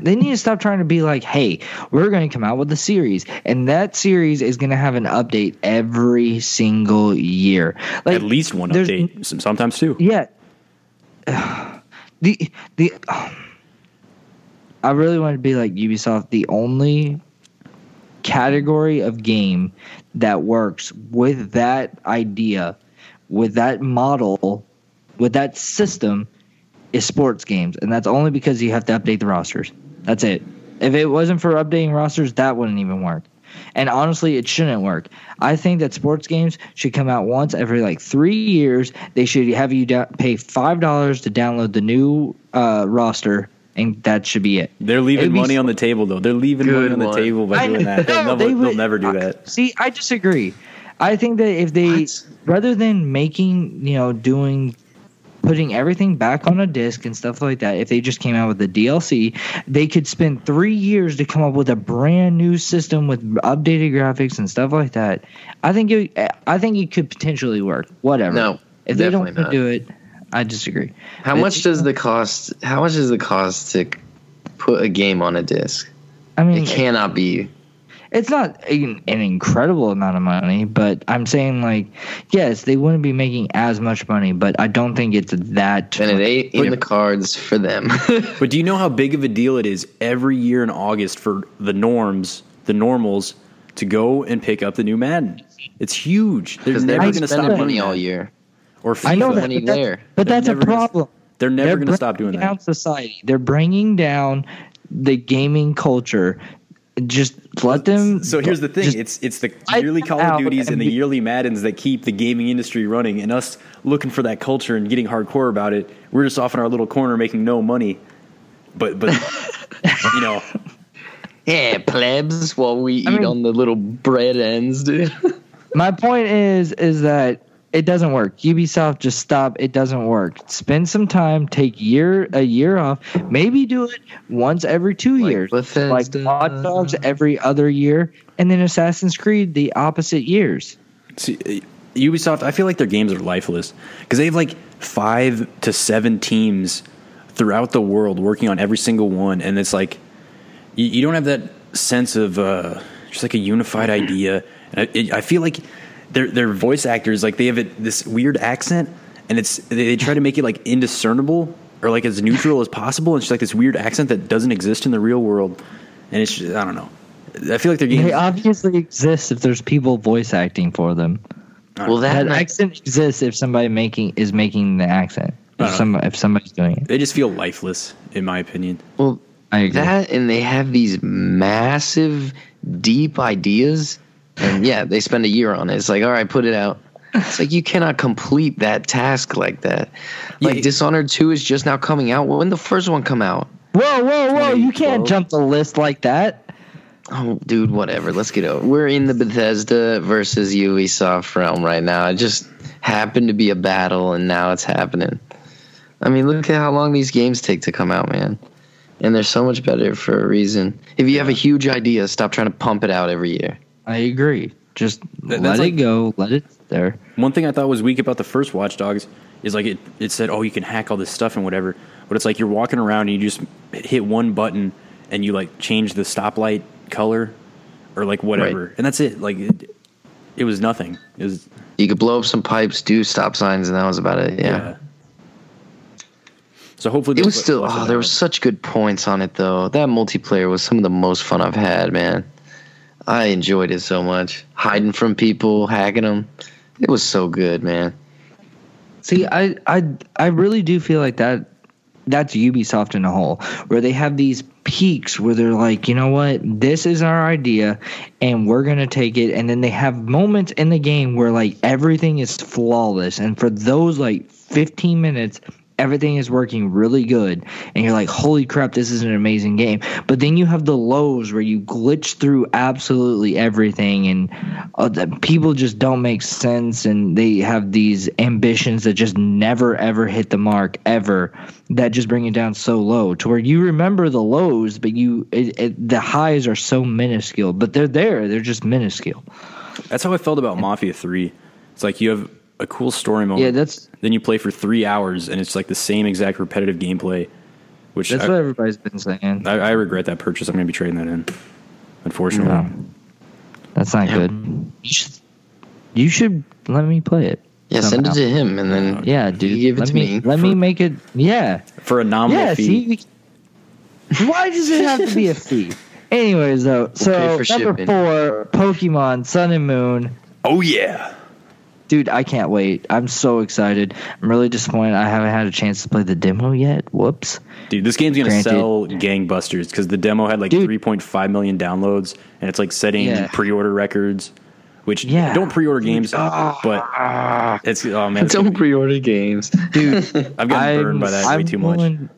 they need to stop trying to be like, hey, we're going to come out with a series, and that series is going to have an update every single year. Like At least one update, sometimes two. Yeah. The the I really want to be like Ubisoft. The only category of game that works with that idea, with that model, with that system is sports games, and that's only because you have to update the rosters. That's it. If it wasn't for updating rosters, that wouldn't even work. And honestly, it shouldn't work. I think that sports games should come out once every like three years. They should have you pay five dollars to download the new uh, roster, and that should be it. They're leaving money so- on the table, though. They're leaving Good money on the one. table by doing know, that. They'll, never, they they'll never do that. See, I disagree. I think that if they What? rather than making you know doing putting everything back on a disc and stuff like that, if they just came out with the DLC, they could spend three years to come up with a brand new system with updated graphics and stuff like that. I think it, I think it could potentially work. Whatever. No, if they don't definitely want to do it, I disagree. How It- much does the cost? How much is the cost to put a game on a disc? I mean, It cannot be. it's not an, an incredible amount of money, but I'm saying like, yes, they wouldn't be making as much money, but I don't think it's that. And it ain't in the cards for them. But do you know how big of a deal it is every year in August for the norms, the normals, to go and pick up the new Madden? It's huge. They're never going to stop money doing all that. year. Or I know FIFA. that, money but that's, there. but They're that's a never gonna- problem. They're never They're going to stop doing bringing that. down society. They're bringing down the gaming culture. Just let them. So here's the thing: it's it's the yearly Call of Duties and and the yearly Maddens that keep the gaming industry running, and us looking for that culture and getting hardcore about it. We're just off in our little corner making no money, but but you know, Yeah, plebs, while we eat mean- on the little bread ends, dude. My point is is that it doesn't work. Ubisoft just stop. It doesn't work. Spend some time. Take year a year off. Maybe do it once every two Like years. Bethesda. Like Watch Dogs every other year, and then Assassin's Creed the opposite years. see, Ubisoft, I feel like their games are lifeless because they have like five to seven teams throughout the world working on every single one, and it's like you, you don't have that sense of uh, just like a unified idea. I, it, I feel like their their voice actors like they have it, this weird accent, and it's they, they try to make it like indiscernible or like as neutral as possible. And it's just like this weird accent that doesn't exist in the real world, and it's just, I don't know. I feel like their games. They obviously exist if there's people voice acting for them. Well, that, That accent exists if somebody making is making the accent. If some if somebody's doing it. they just feel lifeless, in my opinion. well, I agree. that and they have these massive, deep ideas, and yeah, they spend a year on it. It's like, all right, put it out. It's like you cannot complete that task like that. Like Yeah. Dishonored Two is just now coming out. When the first one come out? whoa, whoa, whoa! You can't jump the list like that. Oh, dude, whatever. Let's get over. We're in the Bethesda versus Ubisoft realm right now. It just happened to be a battle, and now it's happening. I mean, look at how long these games take to come out, man. And they're so much better for a reason. If you have a huge idea, stop trying to pump it out every year. I agree. Just That- let that's it like- go. Let it there. One thing I thought was weak about the first Watch Dogs is like it, it said, oh, you can hack all this stuff and whatever. But it's like you're walking around and you just hit one button and you like change the stoplight color or like whatever. Right. And that's it. Like it, it was nothing. It was, You could blow up some pipes, do stop signs, and that was about it. yeah. Yeah. So hopefully It was put still. less Oh, there were such good points on it, though. That multiplayer was some of the most fun I've had, man. I enjoyed it so much. Hiding from people, hacking them. It was so good, man. See, I, I, I really do feel like that. That's Ubisoft in a whole, where they have these peaks where they're like, you know what, this is our idea, and we're gonna take it. And then they have moments in the game where like everything is flawless, and for those like 15 minutes, everything is working really good, and you're like, holy crap, this is an amazing game. But then you have the lows where you glitch through absolutely everything, and uh, the people just don't make sense, and they have these ambitions that just never ever hit the mark ever. That just bring it down so low to where you remember the lows, but you it, it, the highs are so minuscule, but they're there. They're just minuscule. That's how I felt about Mafia 3. It's like you have a cool story moment. Yeah, that's then you play for three hours and it's like the same exact repetitive gameplay, which that's I, what everybody's been saying. I, I regret that purchase. I'm going to be trading that in, unfortunately. No. That's not Yeah. good. You should, you should let me play it. Yeah, send it to him, and then Yeah, dude. you give it let to me, me. Let me make it. Yeah. For a nominal Yeah. fee. See. Why does it have to be a fee? Anyways, though, so pay number shipping. four, Pokemon Sun and Moon. Oh, yeah. Dude, I can't wait. I'm so excited. I'm really disappointed. I haven't had a chance to play the demo yet. Whoops. Dude, this game's gonna Granted. sell gangbusters because the demo had like Dude. 3.5 million downloads, and it's like setting Yeah. pre-order records. Which Yeah. don't pre-order games, ah. but it's oh man, it's gonna Don't pre-order games. Dude, I've gotten burned by that I'm too much. willing-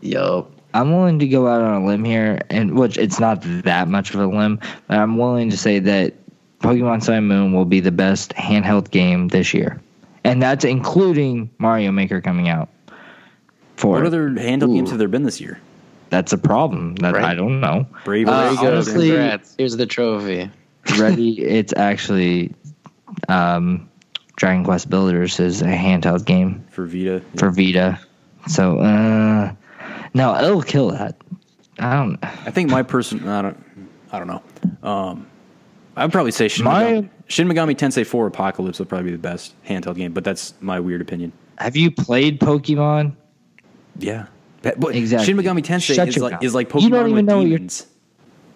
Yo, I'm willing to go out on a limb here, and which it's not that much of a limb, but I'm willing to say that Pokemon Sun and Moon will be the best handheld game this year, and that's including Mario Maker coming out. For What other handheld Ooh. games have there been this year? that's a problem. That Right. I don't know. Brave. Uh, there you go. honestly- Congrats. Here's the trophy. Ready? it's actually um, Dragon Quest Builders is a handheld game for Vita. for Vita, so uh, no, it'll kill that. I don't. I think my person. I don't. I don't know. Um, I'd probably say Shin, My- Megami, Shin Megami Tensei 4 Apocalypse would probably be the best handheld game, but that's my weird opinion. Have you played Pokemon? Yeah. But but Exactly. Shin Megami Tensei Shut is like mouth. is like Pokemon You don't even with know what demons.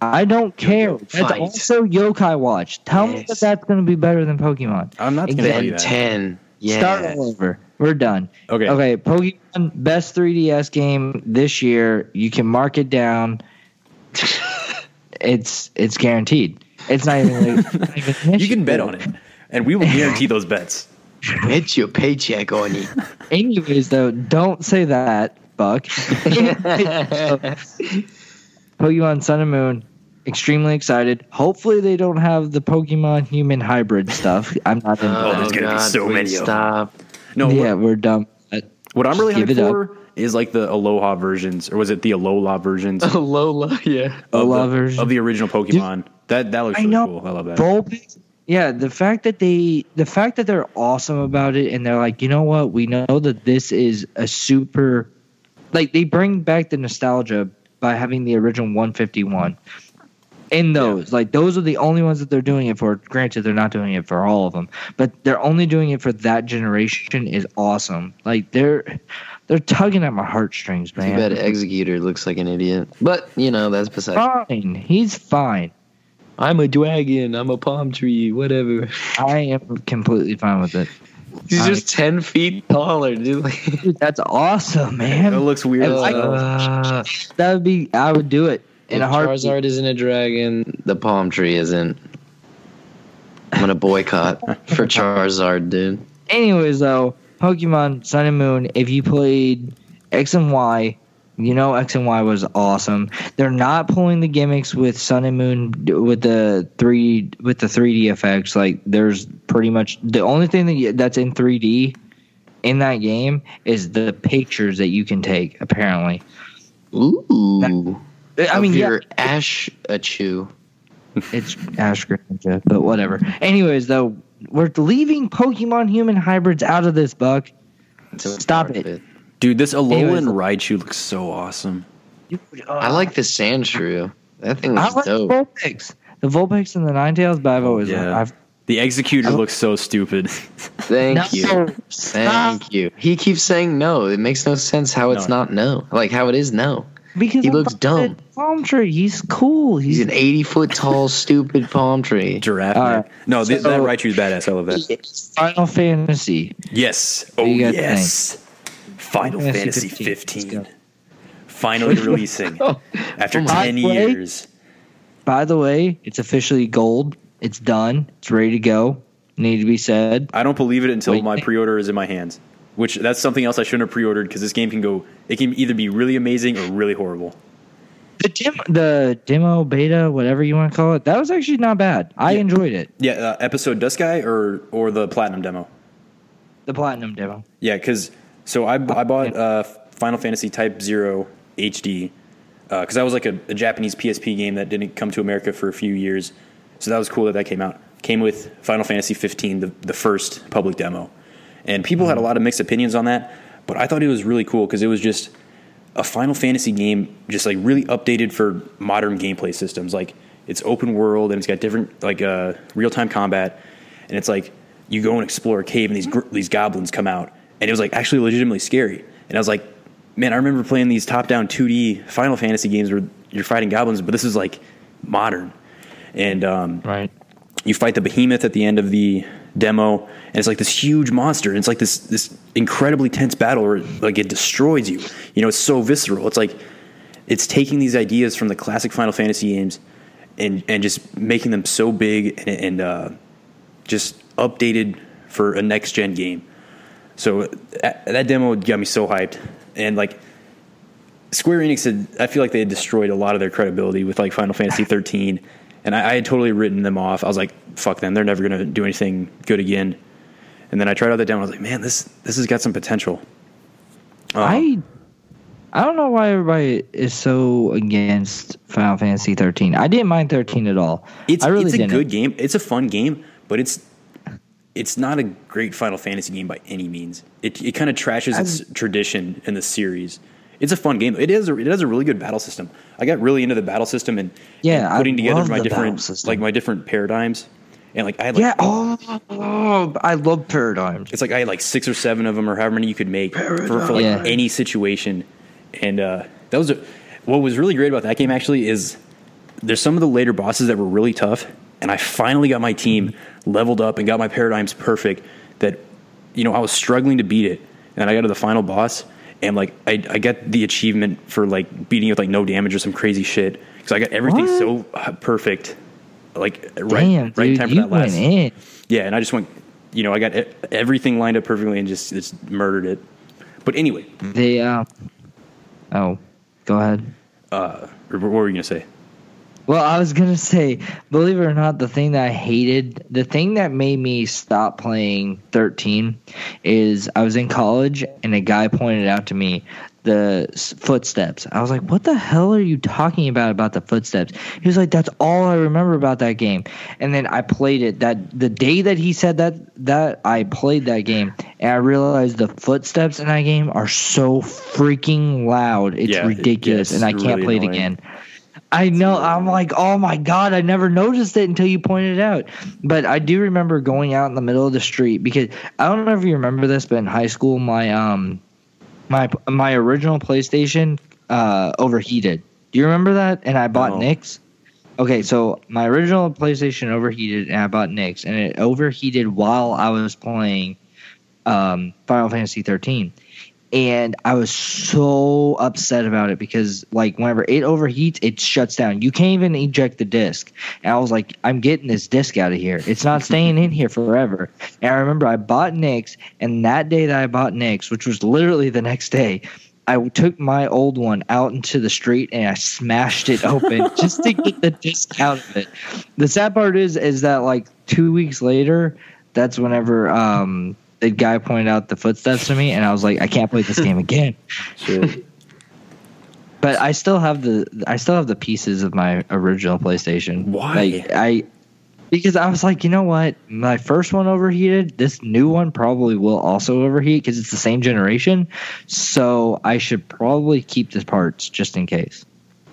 I don't care. That's fight. also Yokai Watch. Tell me that that's going to be better than Pokemon. I'm not going to tell you Ben that. 10. Yeah. Start all over. We're done. Okay. Okay. Pokemon best 3DS game this year. You can mark it down. it's it's guaranteed. It's not even. Like, not even You can bet on it, and we will guarantee those bets. Bet your paycheck on it. Anyways, though, don't say that, Buck. Pokemon Sun and Moon. Extremely excited. Hopefully, they don't have the Pokemon human hybrid stuff. I'm not into Oh, that. there's gonna be so many of. Stop. No, yeah, what, we're dumb. what I'm really Give hyped for is like the Aloha versions, or was it the Alola versions of, Lola, yeah. the, Alola version. of the original Pokemon? That that looks I really know. cool. I love that. Vulpix, Yeah, the fact that they, the fact that they're awesome about it, and they're like, you know what, we know that this is a super, like they bring back the nostalgia by having the original 151 in those. Like those are the only ones that they're doing it for. Granted, they're not doing it for all of them, but they're only doing it for that generation. Is awesome. Like they're they're tugging at my heartstrings, Too man. bad Exeggutor looks like an idiot. But, you know, that's beside. Fine, he's fine. I'm a dragon. I'm a palm tree. Whatever. I am completely fine with it. He's I- just 10 feet taller, dude. Dude, that's awesome, man. It looks weird. I like- Uh, That would be. I would do it in a heartbeat. Charizard isn't a dragon, the palm tree isn't. I'm gonna boycott for Charizard, dude. Anyways, though, Pokemon Sun and Moon. If you played X and Y, you know X and Y was awesome. They're not pulling the gimmicks with Sun and Moon with the three with the 3D effects. Like there's pretty much the only thing that that's in 3D in that game is the pictures that you can take. Apparently, Ooh. I mean, of yeah, your Ash a chew. It's Ash Greninja, but whatever. Anyways, though, we're leaving Pokemon human hybrids out of this, Buck. Stop it. Dude, this Alolan Anyways. Raichu looks so awesome. I like the Sandshrew. That thing I was like dope. Vulpix. The Vulpix and the Ninetales, but I've always Yeah. I've The Exeggutor I- looks so stupid. Thank No, you. Thank you. He keeps saying no. It makes no sense how it's No. not no. Like how it is no. because He I'm looks dumb. Palm tree. He's cool. He's He's, an 80 foot tall, stupid palm tree. Giraffe. All man. right. No, th- So- that Raichu's badass. I love that. Final Fantasy. Yes. Oh, you guys yes. Final Fantasy Fantasy 15. 15. Finally releasing after Oh 10 God. years. By the way, it's officially gold. It's done. It's ready to go. Need to be said. I don't believe it until my pre-order is in my hands. Which that's something else I shouldn't have pre-ordered because this game can go. It can either be really amazing or really horrible. The demo, the demo beta, whatever you want to call it, that was actually not bad. I Yeah. enjoyed it. Yeah, uh, episode Duscae or or the platinum demo. The platinum demo. Yeah, because so I, I bought uh, Final Fantasy Type Zero HD because that was like a, a Japanese PSP game that didn't come to America for a few years. So that was cool that that came out. Came with Final Fantasy 15, the, the first public demo, and people had a lot of mixed opinions on that. But I thought it was really cool because it was just a Final Fantasy game, just like really updated for modern gameplay systems. Like it's open world and it's got different like uh, real time combat, and it's like you go and explore a cave and these gr- these goblins come out, and it was like actually legitimately scary. And I was like, man, I remember playing these top down 2D Final Fantasy games where you're fighting goblins, but this is like modern. And um, Right. you fight the behemoth at the end of the demo and it's like this huge monster and it's like this this incredibly tense battle where like it destroys you you know it's so visceral it's like it's taking these ideas from the classic final fantasy games and and just making them so big and, and uh, just updated for a next gen game so that, that demo got me so hyped and like Square Enix had, I feel like they had destroyed a lot of their credibility with like Final Fantasy 13, and I, I had totally written them off. I was like, "Fuck them! They're never going to do anything good again." And then I tried out the demo. I was like, "Man, this this has got some potential." Um, I I don't know why everybody is so against Final Fantasy 13. I didn't mind 13 at all. it's I really it's a didn't. good game. It's a fun game, but it's it's not a great Final Fantasy game by any means. It it kind of trashes its tradition in the series. It's a fun game. It is. A, it has a really good battle system. I got really into the battle system and Yeah, and I putting together my different like my different paradigms. And like I had like Yeah. Oh, oh, I love paradigms. It's like I had like six or seven of them, or however many you could make for, for like Yeah. any situation. And uh, that was a, what was really great about that game. Actually, is there's some of the later bosses that were really tough, and I finally got my team leveled up and got my paradigms perfect. That you know I was struggling to beat it, and I got to the final boss, and like I I got the achievement for like beating it with like no damage or some crazy shit because I got everything What? so perfect. Like right, Damn, right in dude, time for that last. in. Yeah, and I just went, you know, I got everything lined up perfectly and just, just murdered it. But anyway, They uh Oh, go ahead. uh, what were you gonna say? Well, I was gonna say, believe it or not, the thing that I hated, the thing that made me stop playing 13, is I was in college and a guy pointed out to me the footsteps. I was like, "What the hell are you talking about about the footsteps?" He was like, "That's all I remember about that game." And then I played it that the day that he said that that I played that game and I realized the footsteps in that game are so freaking loud. It's Yeah, ridiculous it's and I can't really play it again. I know. I'm like, oh my god! I never noticed it until you pointed it out. But I do remember going out in the middle of the street because I don't know if you remember this, but in high school, my um, my my original PlayStation uh overheated. Do you remember that? And I bought No. Nick's. Okay, so my original PlayStation overheated, and I bought Nick's, and it overheated while I was playing um, Final Fantasy 13 and I was so upset about it because like whenever it overheats, it shuts down. You can't even eject the disc. And I was like, I'm getting this disc out of here. It's not staying in here forever. And I remember I bought Nick's, and that day that I bought Nick's, which was literally the next day. I took my old one out into the street and I smashed it open just to get the disc out of it. The sad part is, is that like two weeks later, that's whenever um, the guy pointed out the footsteps to me, and I was like, I can't play this game again. Shit. But I still have the I still have the pieces of my original PlayStation. Why? Like I because I was like, you know what? My first one overheated. This new one probably will also overheat because it's the same generation. So I should probably keep the parts just in case.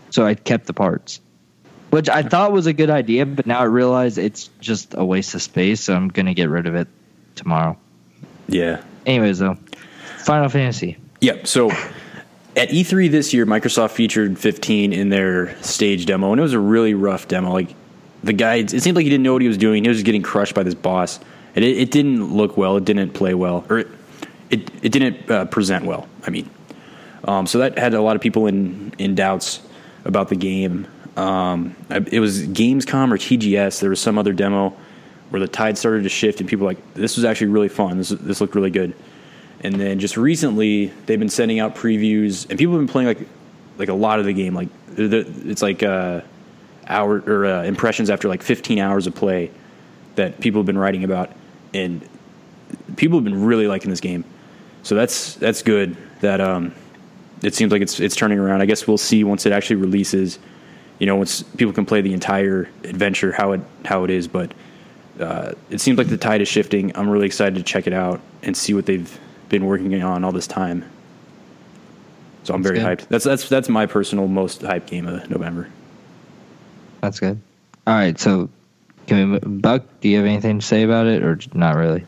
So I kept the parts, which I thought was a good idea, but now I realize it's just a waste of space. So I'm gonna get rid of it tomorrow. Yeah. Anyways, though, Final Fantasy. Yep. So at E3 this year, Microsoft featured 15 in their stage demo, and it was a really rough demo. Like the guy, it seemed like he didn't know what he was doing. He was just getting crushed by this boss, and it, it didn't look well. It didn't play well, or it it, it didn't uh, present well. I mean, um, so that had a lot of people in in doubts about the game. Um, it was Gamescom or TGS. There was some other demo where the tide started to shift, and people were like this was actually really fun. This this looked really good. And then just recently, they've been sending out previews, and people have been playing like like a lot of the game. Like it's like uh, hour or uh, impressions after like 15 hours of play that people have been writing about, and people have been really liking this game. So that's that's good. That um, it seems like it's it's turning around. I guess we'll see once it actually releases. You know, once people can play the entire adventure, how it how it is. But uh, it seems like the tide is shifting. I'm really excited to check it out and see what they've been working on all this time. So I'm That's very good. hyped. That's that's that's my personal most hyped game of November. That's good. All right, so can we, Buck, do you have anything to say about it, or not really?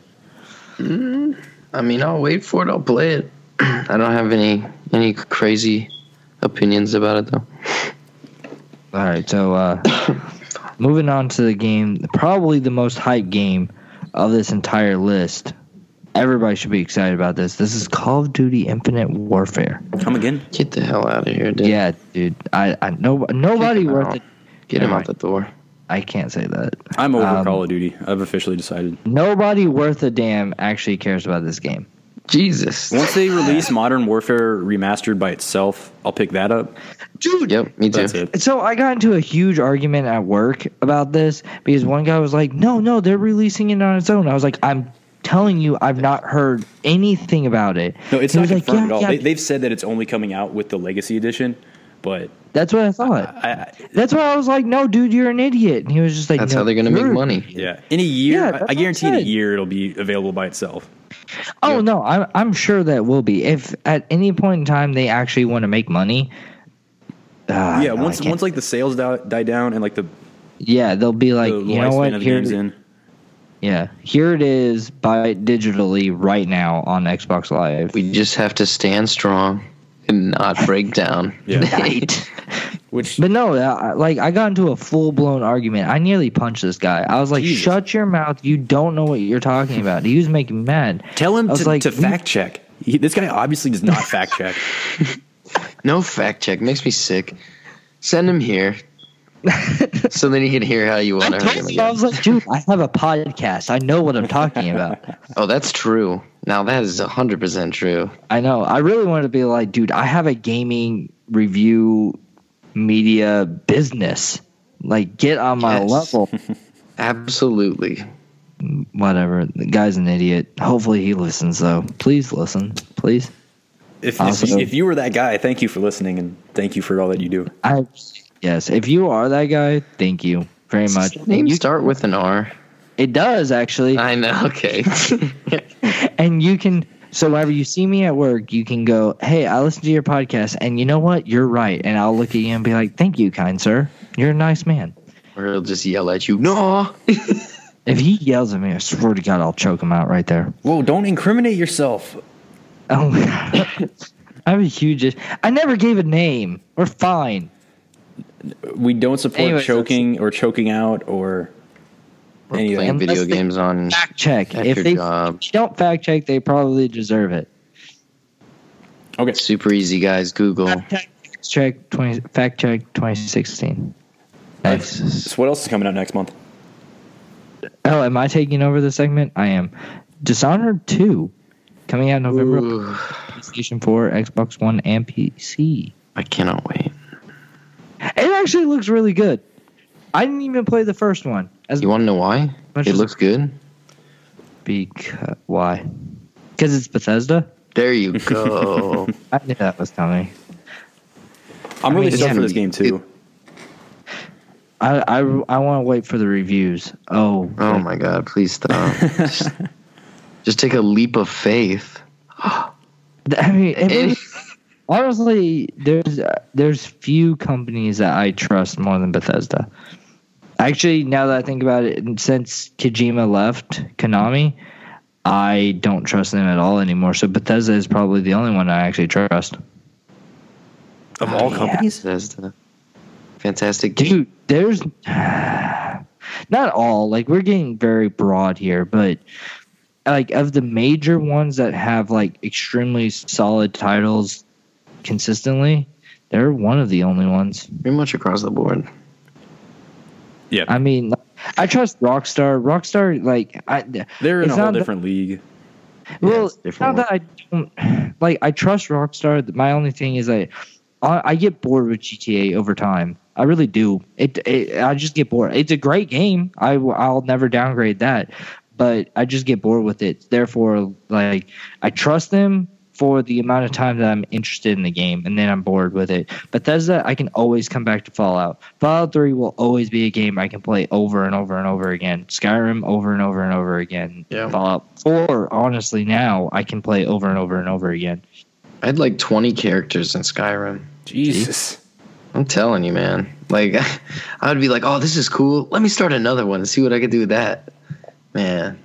I mean, I'll wait for it. I'll play it. I don't have any any crazy opinions about it though. All right, so uh, moving on to the game, probably the most hyped game of this entire list. Everybody should be excited about this. This is Call of Duty Infinite Warfare. Come again? Get the hell out of here, dude. Yeah, dude. I, I no nobody worth out. it. Get him out the door. I can't say that. I'm over Um, Call of Duty. I've officially decided. Nobody worth a damn actually cares about this game. Jesus. Once they release Modern Warfare remastered by itself, I'll pick that up. Dude, Yep, me too. That's it. So I got into a huge argument at work about this because one guy was like, "No, no, they're releasing it on its own." I was like, "I'm telling you, I've not heard anything about it." No, it's He not was like, confirmed "Yeah, at all. yeah." They, they've said that it's only coming out with the Legacy Edition, but That's what I thought. I, I That's why I was like, "No, dude, you're an idiot." And he was just like, That's "No, how they're gonna make money. yeah, in a year, Yeah, I- I guarantee in a year it'll be available by itself. Oh Yep. no, I'm I'm sure that will be. If at any point in time they actually want to make money, uh, yeah, no, once once like the sales die, die down and like the, yeah, they'll be like, the you know what? of the Here, game's in. yeah, here it is. Buy it digitally right now on Xbox Live. We just have to stand strong and not break down. Yeah. Which But no, uh, like I got into a full blown argument. I nearly punched this guy. I was like, Jesus. "Shut your mouth! You don't know what you're talking about." He was making me mad. tell him I was to, like, to fact check. He, this guy obviously does not fact check. No fact check makes me sick. Send him here, so then you can hear how you I want to hurt him him, I was like, "Dude, I have a podcast. I know what I'm talking about." Oh, that's true. Now that is hundred percent true. I know. I really wanted to be like, "Dude, I have a gaming review media business. Like, get on my Yes. level." Absolutely. Whatever. The guy's an idiot. Hopefully, he listens though. Please listen, please. if, if, Also- if you were that guy, thank you for listening and thank you for all that you do. I yes, if you are that guy, thank you very much. Name You- start with an R. it does actually, I know. Okay. and you can. So whenever you see me at work, you can go, "Hey, I listened to your podcast, and you know what? You're right." And I'll look at you and be like, "Thank you, kind sir. You're a nice man." or he'll just yell at you. No. If he yells at me, I swear to God, I'll choke him out right there. Whoa, don't incriminate yourself. Oh. I have a huge. I never gave a name. We're fine. We don't support Anyways, choking or choking out or We're anything. playing video Unless games on. Fact check. At if your they job. if you don't fact check, they probably deserve it. Okay. Super easy, guys. Google. Fact check twenty. Fact check 2016. Nice. So what else is coming out next month? Oh, am I taking over the segment? I am. Dishonored 2 coming out November. Ooh, PlayStation 4, Xbox One, and PC. I cannot wait. It actually looks really good. I didn't even play the first one. As You want to know why? It looks good. because why? Because it's Bethesda. There you go. I knew that was coming. I'm really mean, stoked for this game too. I I, I want to wait for the reviews. Oh, oh my god! Please stop. just, just take a leap of faith. I mean, it really- honestly, there's uh, there's few companies that I trust more than Bethesda. Actually, now that I think about it, and since Kojima left Konami, I don't trust them at all anymore. So Bethesda is probably the only one I actually trust. Of all Yeah. companies? That's the fantastic game. Dude, there's not all. Like we're getting very broad here, but like of the major ones that have like extremely solid titles consistently, they're one of the only ones. Pretty much across the board. Yeah. I mean, I trust Rockstar. Rockstar, like, I They're in a whole not that- different league. well, it's a not that I don't like. I trust Rockstar. My only thing is that I, I get bored with GTA over time. I really do. It, it. I just get bored. It's a great game. I I'll never downgrade that, but I just get bored with it. Therefore, like I trust them for the amount of time that I'm interested in the game, and then I'm bored with it. Bethesda, I can always come back to Fallout. Fallout Three will always be a game I can play over and over and over again. Skyrim over and over and over again. Yeah. Fallout Four, honestly, now I can play over and over and over again. I had like 20 characters in Skyrim. Jesus. I'm telling you, man. Like, I would be like, "Oh, this is cool. Let me start another one and see what I could do with that." Man,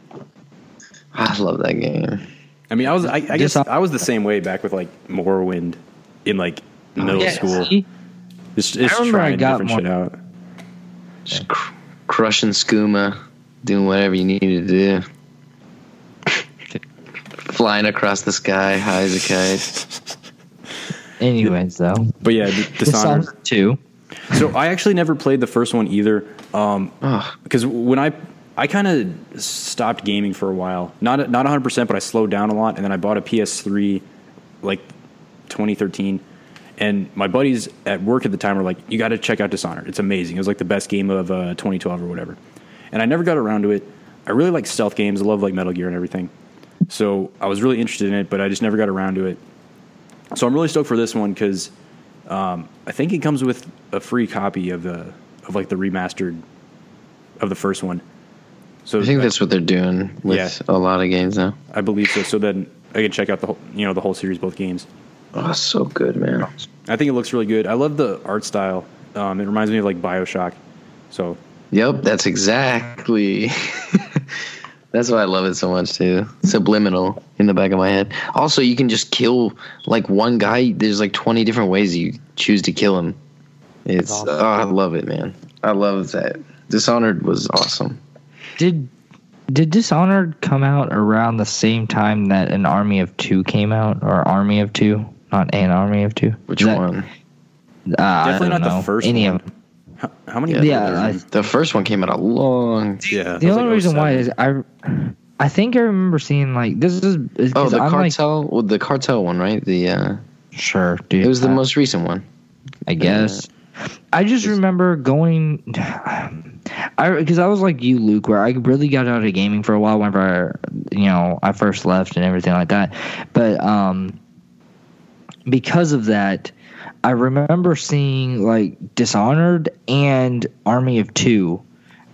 I love that game. I mean, I was I, I guess I was the same way back with like Morrowind in like middle Yeah, school. see? Just, just I remember I trying got different more- shit out. Just cr- crushing skooma, doing whatever you needed to do. Flying across the sky, high as a kite. Anyways, though, But yeah, D- Dishonored. Dishonored Two. So I actually never played the first one either. Um, because when I I kind of stopped gaming for a while, not not 100, percent but I slowed down a lot, and then I bought a PS3 like 2013. And my buddies at work at the time were like, "You got to check out Dishonored. It's amazing. It was like the best game of uh, 2012 or whatever." And I never got around to it. I really like stealth games. I love like Metal Gear and everything. So I was really interested in it, but I just never got around to it. So I'm really stoked for this one because um, I think it comes with a free copy of the of like the remastered of the first one. So I think that's what they're doing with Yeah. a lot of games now. I believe so. So then I can check out the whole you know the whole series, both games. Oh, so good, man. I think it looks really good. I love the art style. Um, it reminds me of like Bioshock. So Yep, that's exactly. that's why I love it so much too. Subliminal in the back of my head. Also, you can just kill like one guy. There's like 20 different ways you choose to kill him. It's awesome. oh, I love it, man. I love that. Dishonored was awesome. Did did Dishonored come out around the same time that an Army of Two came out, or Army of Two, not an Army of Two? Which that- one? Uh, I Definitely don't not the first Any one. of them. how, how many? Yeah, Yeah, the, I- the first one came out a long. yeah. The only reason why is I, I think I remember seeing like this is is Oh, 'cause the I'm like cartel. well, the cartel one, right? The uh, sure, dude. it was the I- most recent one. I guess. I just remember going, I because I was like you, Luke, where I really got out of gaming for a while whenever I, you know I first left and everything like that. But um, because of that, I remember seeing like Dishonored and Army of Two,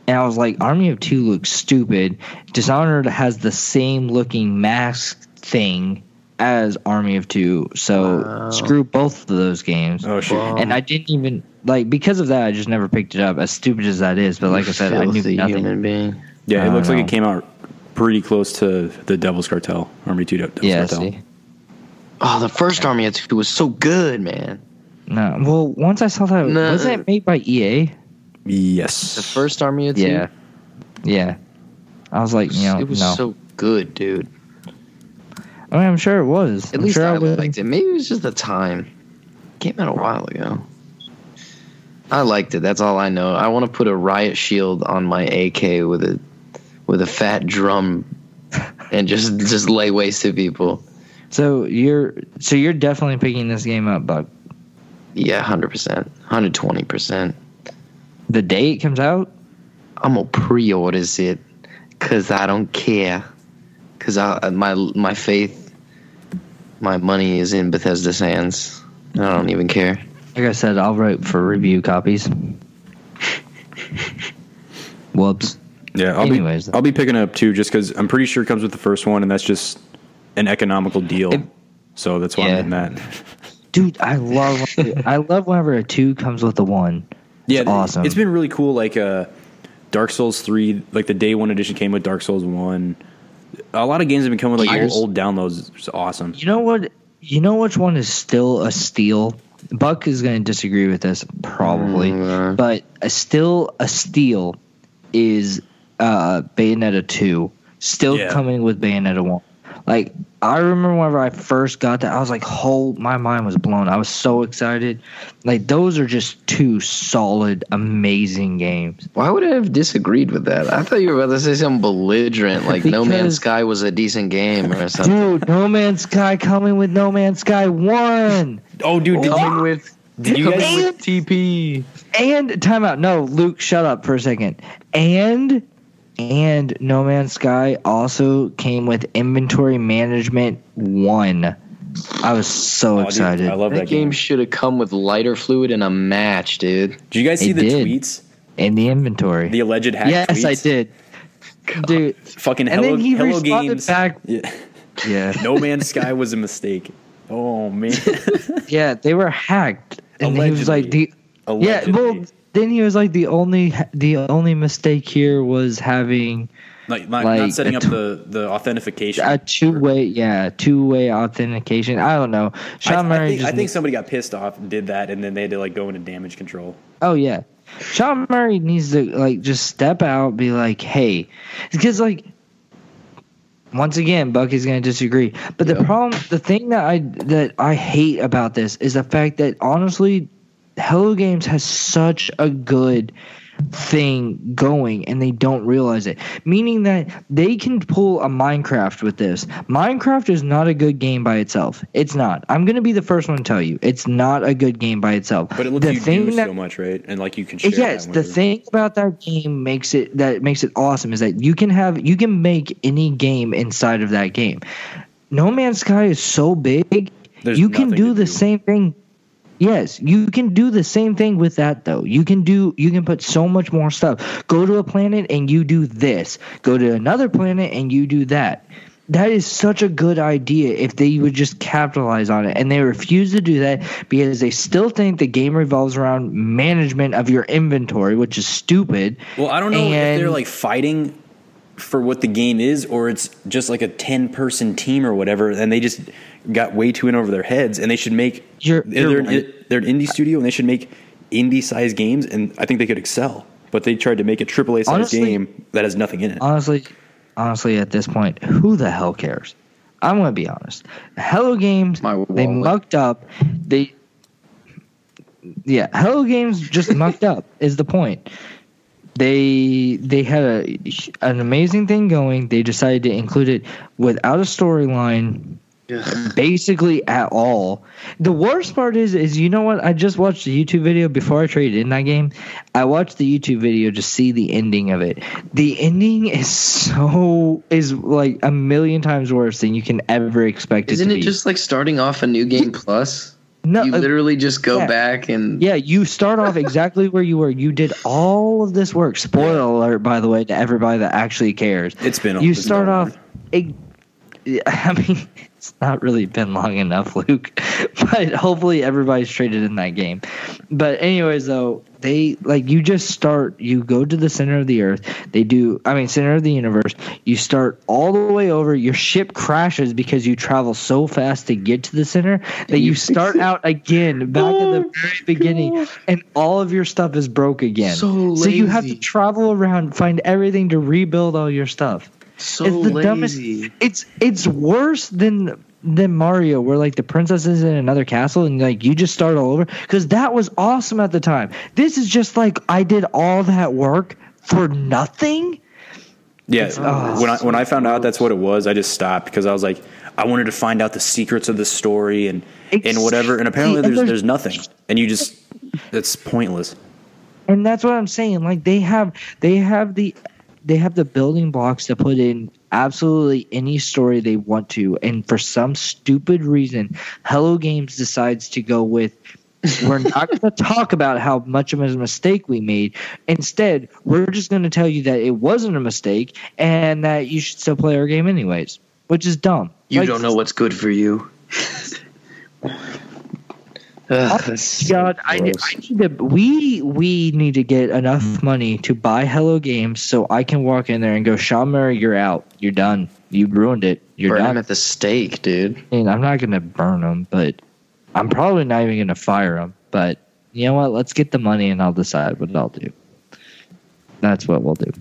and I was like, Army of Two looks stupid. Dishonored has the same looking mask thing as Army of Two, so Wow. screw both of those games. Oh shit. Wow. And I didn't even like because of that. I just never picked it up. As stupid as that is, but like I said, I knew Filthy nothing. human being. Yeah, it looks don't like it came out pretty close to the Devil's Cartel, Army Two Devil's Yeah, Cartel. see. Oh, the first Army of Two was so good, man. No, well, once I saw that, No. was that made by EA? Yes. The first Army of Two. Yeah, yeah. I was like, you know, it was no. so good, dude. I mean, I'm sure it was. At I'm least sure I was- liked it. Maybe it was just the time. Came out a while ago. I liked it. That's all I know. I want to put a riot shield on my AK with a with a fat drum and just just lay waste to people. So you're so you're definitely picking this game up, Buck. Yeah, hundred percent, hundred twenty percent. The day it comes out. I'm gonna pre-order it because I don't care. Because I uh, my my faith, my money is in Bethesda's hands. I don't even care. Like I said, I'll write for review copies. Whoops. Yeah, I'll Anyways. be I'll be picking up too, just because I'm pretty sure it comes with the first one, and that's just an economical deal. It- so that's why Yeah. I'm getting that. Dude, I love I love whenever a two comes with a one. Yeah, awesome. It's been really cool. Like uh, Dark Souls three, like the day one edition came with Dark Souls one. A lot of games have been coming with like old, old downloads. It's awesome. You know what? You know which one is still a steal. Buck is going to disagree with this probably, Mm, but a still a steal is uh, Bayonetta two. Still Yeah. coming with Bayonetta one. Like I remember whenever I first got that, I was like, "Whole my mind was blown." I was so excited. Like those are just two solid, amazing games. Why would I have disagreed with that? I thought you were about to say something belligerent, like No Man's Sky was a decent game or something. Dude, No Man's Sky coming with No Man's Sky one. Oh, dude, did you, with did you guys? with TP. And timeout. No, Luke, shut up for a second. And and No Man's Sky also came with inventory management one. I was so Oh, dude, excited. I love That, that, game game. should have come with lighter fluid and a match, dude. Did you guys see It the did. tweets? in the inventory. The alleged hack yes, tweets? I did. Dude, Fucking And Hello, then he Hello responded Games. back- Yeah. yeah. No Man's Sky was a mistake. Oh man. Yeah, they were hacked. And he was like the Yeah, well then he was like the only the only mistake here was having like, not, like not setting up the the authentication. a two way yeah, two way authentication. I don't know. I, Sean I Murray think, just I think somebody got pissed off and did that, and then they had to like go into damage control. Oh yeah, Sean Murray needs to like just step out, be like, hey, because like once again, Bucky's going to disagree. But the problem, the thing that I that I hate about this is the fact that honestly, Hello Games has such a good thing going and they don't realize it meaning that they can pull a minecraft with this minecraft is not a good game by itself it's not i'm going to be the first one to tell you it's not a good game by itself But it lets the you thing do that so much, right? And like you can share. yes the thing about that game makes it that makes it awesome is that you can have you can make any game inside of that game no man's sky is so big There's you can do the do. same thing yes you can do the same thing with that though. You can do you can put so much more stuff. Go to a planet and you do this. Go to another planet and you do that. That is such a good idea if they would just capitalize on it. And they refuse to do that because they still think the game revolves around management of your inventory which is stupid. Well, I don't know if they're like fighting for what the game is, or it's just like a ten person team or whatever, and they just got way too in over their heads, and they should make. You're- they're, you're an, they're an indie studio, and they should make indie sized games, and I think they could excel. But they tried to make a AAA sized game that has nothing in it. honestly honestly at this point who the hell cares i'm gonna be honest hello games My they mucked up they yeah hello games just mucked up is the point they they had a an amazing thing going they decided to include it without a storyline basically at all. The worst part is, is you know what? I just watched the YouTube video before I traded in that game. I watched the YouTube video to see the ending of it. The ending is so is like a million times worse than you can ever expect Isn't it to it be. just like starting off a new game plus? no, You uh, literally just go yeah. back and Yeah, you start off exactly where you were. You did all of this work. Spoiler alert, by the way, to everybody that actually cares. It's been. You it's start long. off. I mean, it's not really been long enough, Luke. But hopefully everybody's traded in that game. But anyways, though they like you just start. You go to the center of the earth. They do. I mean, center of the universe. You start all the way over. Your ship crashes because you travel so fast to get to the center that you start out again back at the very beginning, and all of your stuff is broke again. So you have to travel around, find everything to rebuild all your stuff so it's the lazy. dumbest. It's it's worse than than Mario, where like the princess is in another castle and like you just start all over. Because that was awesome at the time. This is just like I did all that work for nothing. Yeah, oh, when I when I found out that's what it was, I just stopped because I was like, I wanted to find out the secrets of the story and and whatever. And apparently, there's And there's there's- nothing, and you just that's pointless. And that's what I'm saying. Like they have they have the they have the building blocks to put in absolutely any story they want to. And for some stupid reason, Hello Games decides to go with we're not going to talk about how much of a mistake we made. Instead, we're just going to tell you that it wasn't a mistake and that you should still play our game anyways, which is dumb. You Like, don't know what's good for you. Ugh, oh that's God, I. I need to. We we need to get enough mm. money to buy Hello Games so I can walk in there and go, Sean Murray, you're out. You're done. You ruined it. You're burn done. him at the stake, dude. And I'm not gonna burn them, but I'm probably not even gonna fire them. But you know what? Let's get the money and I'll decide what I'll do. That's what we'll do.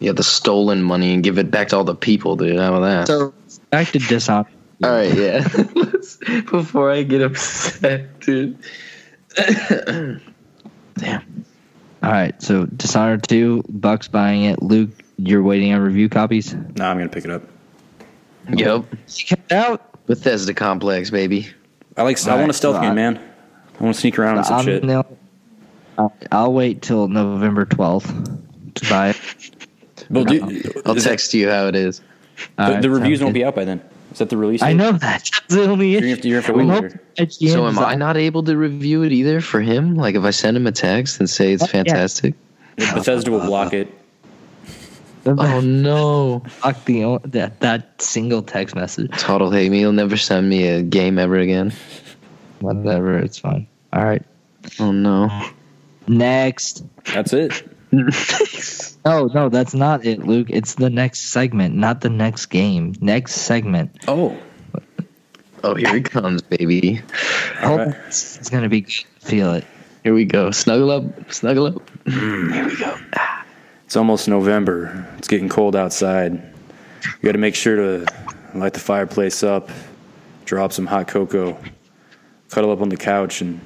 Yeah, the stolen money and give it back to all the people, dude. How about that? So back to Dishonored. All right, yeah. Let's- Before I get upset, dude. Damn. All right, so Dishonored two, Bucks buying it. Luke, you're waiting on review copies. Nah, I'm gonna pick it up. Yep. You kept out. Bethesda complex, baby. I like. I Alright, want a stealth so game, I- man. I want to sneak around and some I'm shit. nil- I'll, I'll wait till November 12th to buy it. Well, do, I'll is that- text you how it is. the, Alright, the reviews won't good. be out by then. Is that the release? I know that. That's the only You're issue. gonna have to, you're gonna have to We wait hope later. IGN So am I not able to review it either for him? Like if I send him a text and say it's oh, Yeah. fantastic? Bethesda will block it. Oh no. Oh, Fuck the that that single text message. Total hate me. He'll never send me a game ever again. Whatever, it's fine. All right, Oh no. next. That's it. Oh no, that's not it, Luke. It's the next segment, not the next game. Next segment. Oh, Oh, here he comes, baby. Oh, Hold right. It's, it's gonna be good. Feel it. Here we go. Snuggle up. Snuggle up. Mm. Here we go. Ah. It's almost November. It's getting cold outside. You got to make sure to light the fireplace up, drop some hot cocoa, cuddle up on the couch, and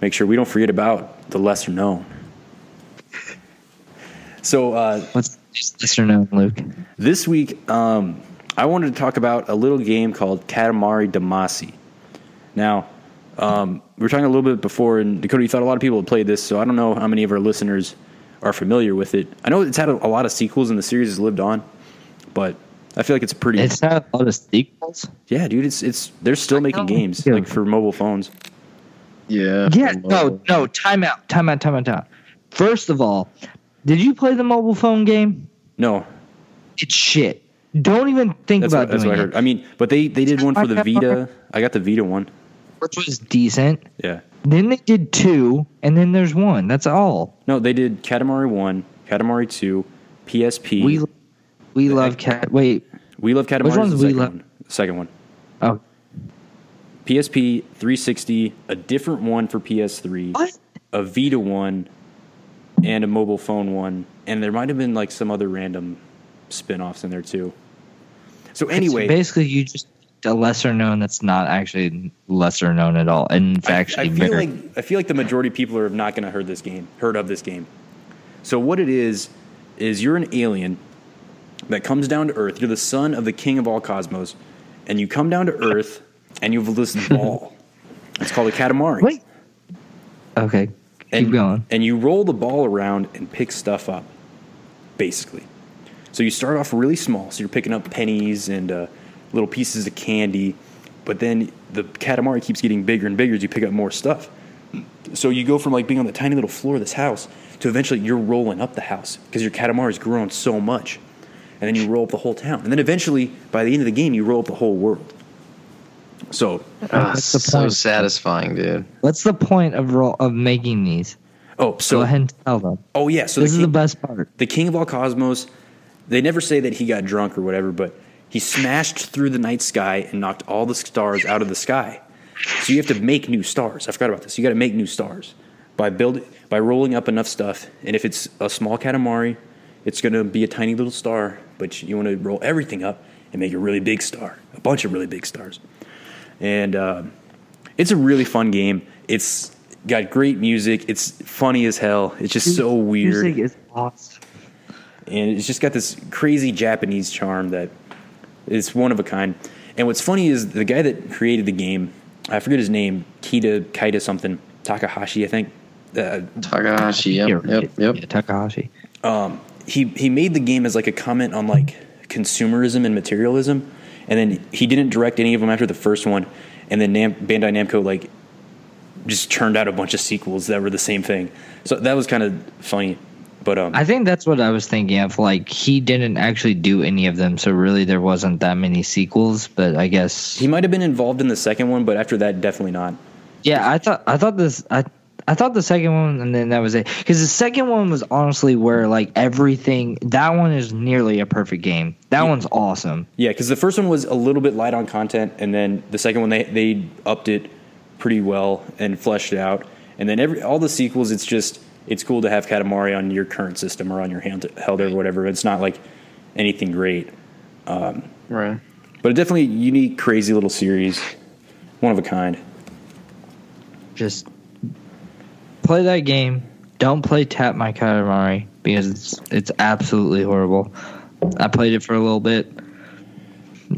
make sure we don't forget about the lesser known. So uh, What's this or no, Luke? this week, um, I wanted to talk about a little game called Katamari Damacy. Now, um, we were talking a little bit before, and Dakota, you thought a lot of people had played this, so I don't know how many of our listeners are familiar with it. I know it's had a, a lot of sequels, and the series has lived on, but I feel like it's a pretty. It's had a lot of sequels. yeah, dude, it's it's they're still making games Yeah. like for mobile phones. Yeah. Yeah, no, no. Time out. Time out. Time out. Time out. First of all, did you play the mobile phone game? No, It's shit. Don't even think that's about what, that's doing what I it. heard. I mean, but they they did one for the Vita. I got the Vita one. which was decent. Yeah. Then they did two, and then there's one. That's all. No, they did Katamari one, Katamari two, PSP. We we The love cat. Wait. We love Katamari. Which one's the We second Love- one. Second one. Oh, PSP 360, a different one for PS3, what? a Vita one, and a mobile phone one, and there might have been like some other random spin-offs in there too. So anyway, It's basically, you just a lesser known that's not actually lesser known at all, and in I, fact, I actually feel very. like I feel like the majority of people are not going to heard this game, heard of this game. So what it is is you're an alien that comes down to Earth. You're the son of the king of all cosmos, and you come down to Earth, and you have this ball. It's called a Katamari. Wait. Okay. Keep and, going. And you roll the ball around and pick stuff up, basically. So you start off really small. So you're picking up pennies and uh, little pieces of candy, but then the Katamari keeps getting bigger and bigger as you pick up more stuff. So you go from like being on the tiny little floor of this house to eventually you're rolling up the house because your Katamari's grown so much. And then you roll up the whole town. And then eventually, by the end of the game, you roll up the whole world. So, Ah, That's the so point. satisfying, dude. What's the point of ro- of making these? oh, so Go ahead and tell them. oh yeah. So this the is the best part. the king of all cosmos they never say that he got drunk or whatever but he smashed through the night sky and knocked all the stars out of the sky so you have to make new stars i forgot about this you got to make new stars by building by rolling up enough stuff and if it's a small katamari it's going to be a tiny little star but you want to roll everything up and make a really big star a bunch of really big stars and um, it's a really fun game it's got great music it's funny as hell it's just so weird Music is awesome. and it's just got this crazy Japanese charm that is one of a kind. And what's funny is the guy that created the game, I forget his name, Kita Kaita something, Takahashi, I think. Uh, Takahashi, yep, You're yep, yep. Yeah, Takahashi. he he made the game as like a comment on like consumerism and materialism, and then he didn't direct any of them after the first one, and then Nam- Bandai Namco like just churned out a bunch of sequels that were the same thing. So that was kind of funny, but um, I think that's what I was thinking of. Like he didn't actually do any of them, so really there wasn't that many sequels. But I guess he might have been involved in the second one, but after that, definitely not. yeah. I thought I thought this I I thought the second one, and then that was it. Because the second one was honestly where like everything. That one is nearly a perfect game. That one's awesome. Yeah, because the first one was a little bit light on content, and then the second one they they upped it pretty well and fleshed it out. And then every all the sequels, it's just it's cool to have Katamari on your current system or on your hand held or whatever. It's not like anything great, um, Right. but definitely unique, crazy little series, one of a kind. Just play that game. Don't play Tap My Katamari because it's it's absolutely horrible. I played it for a little bit.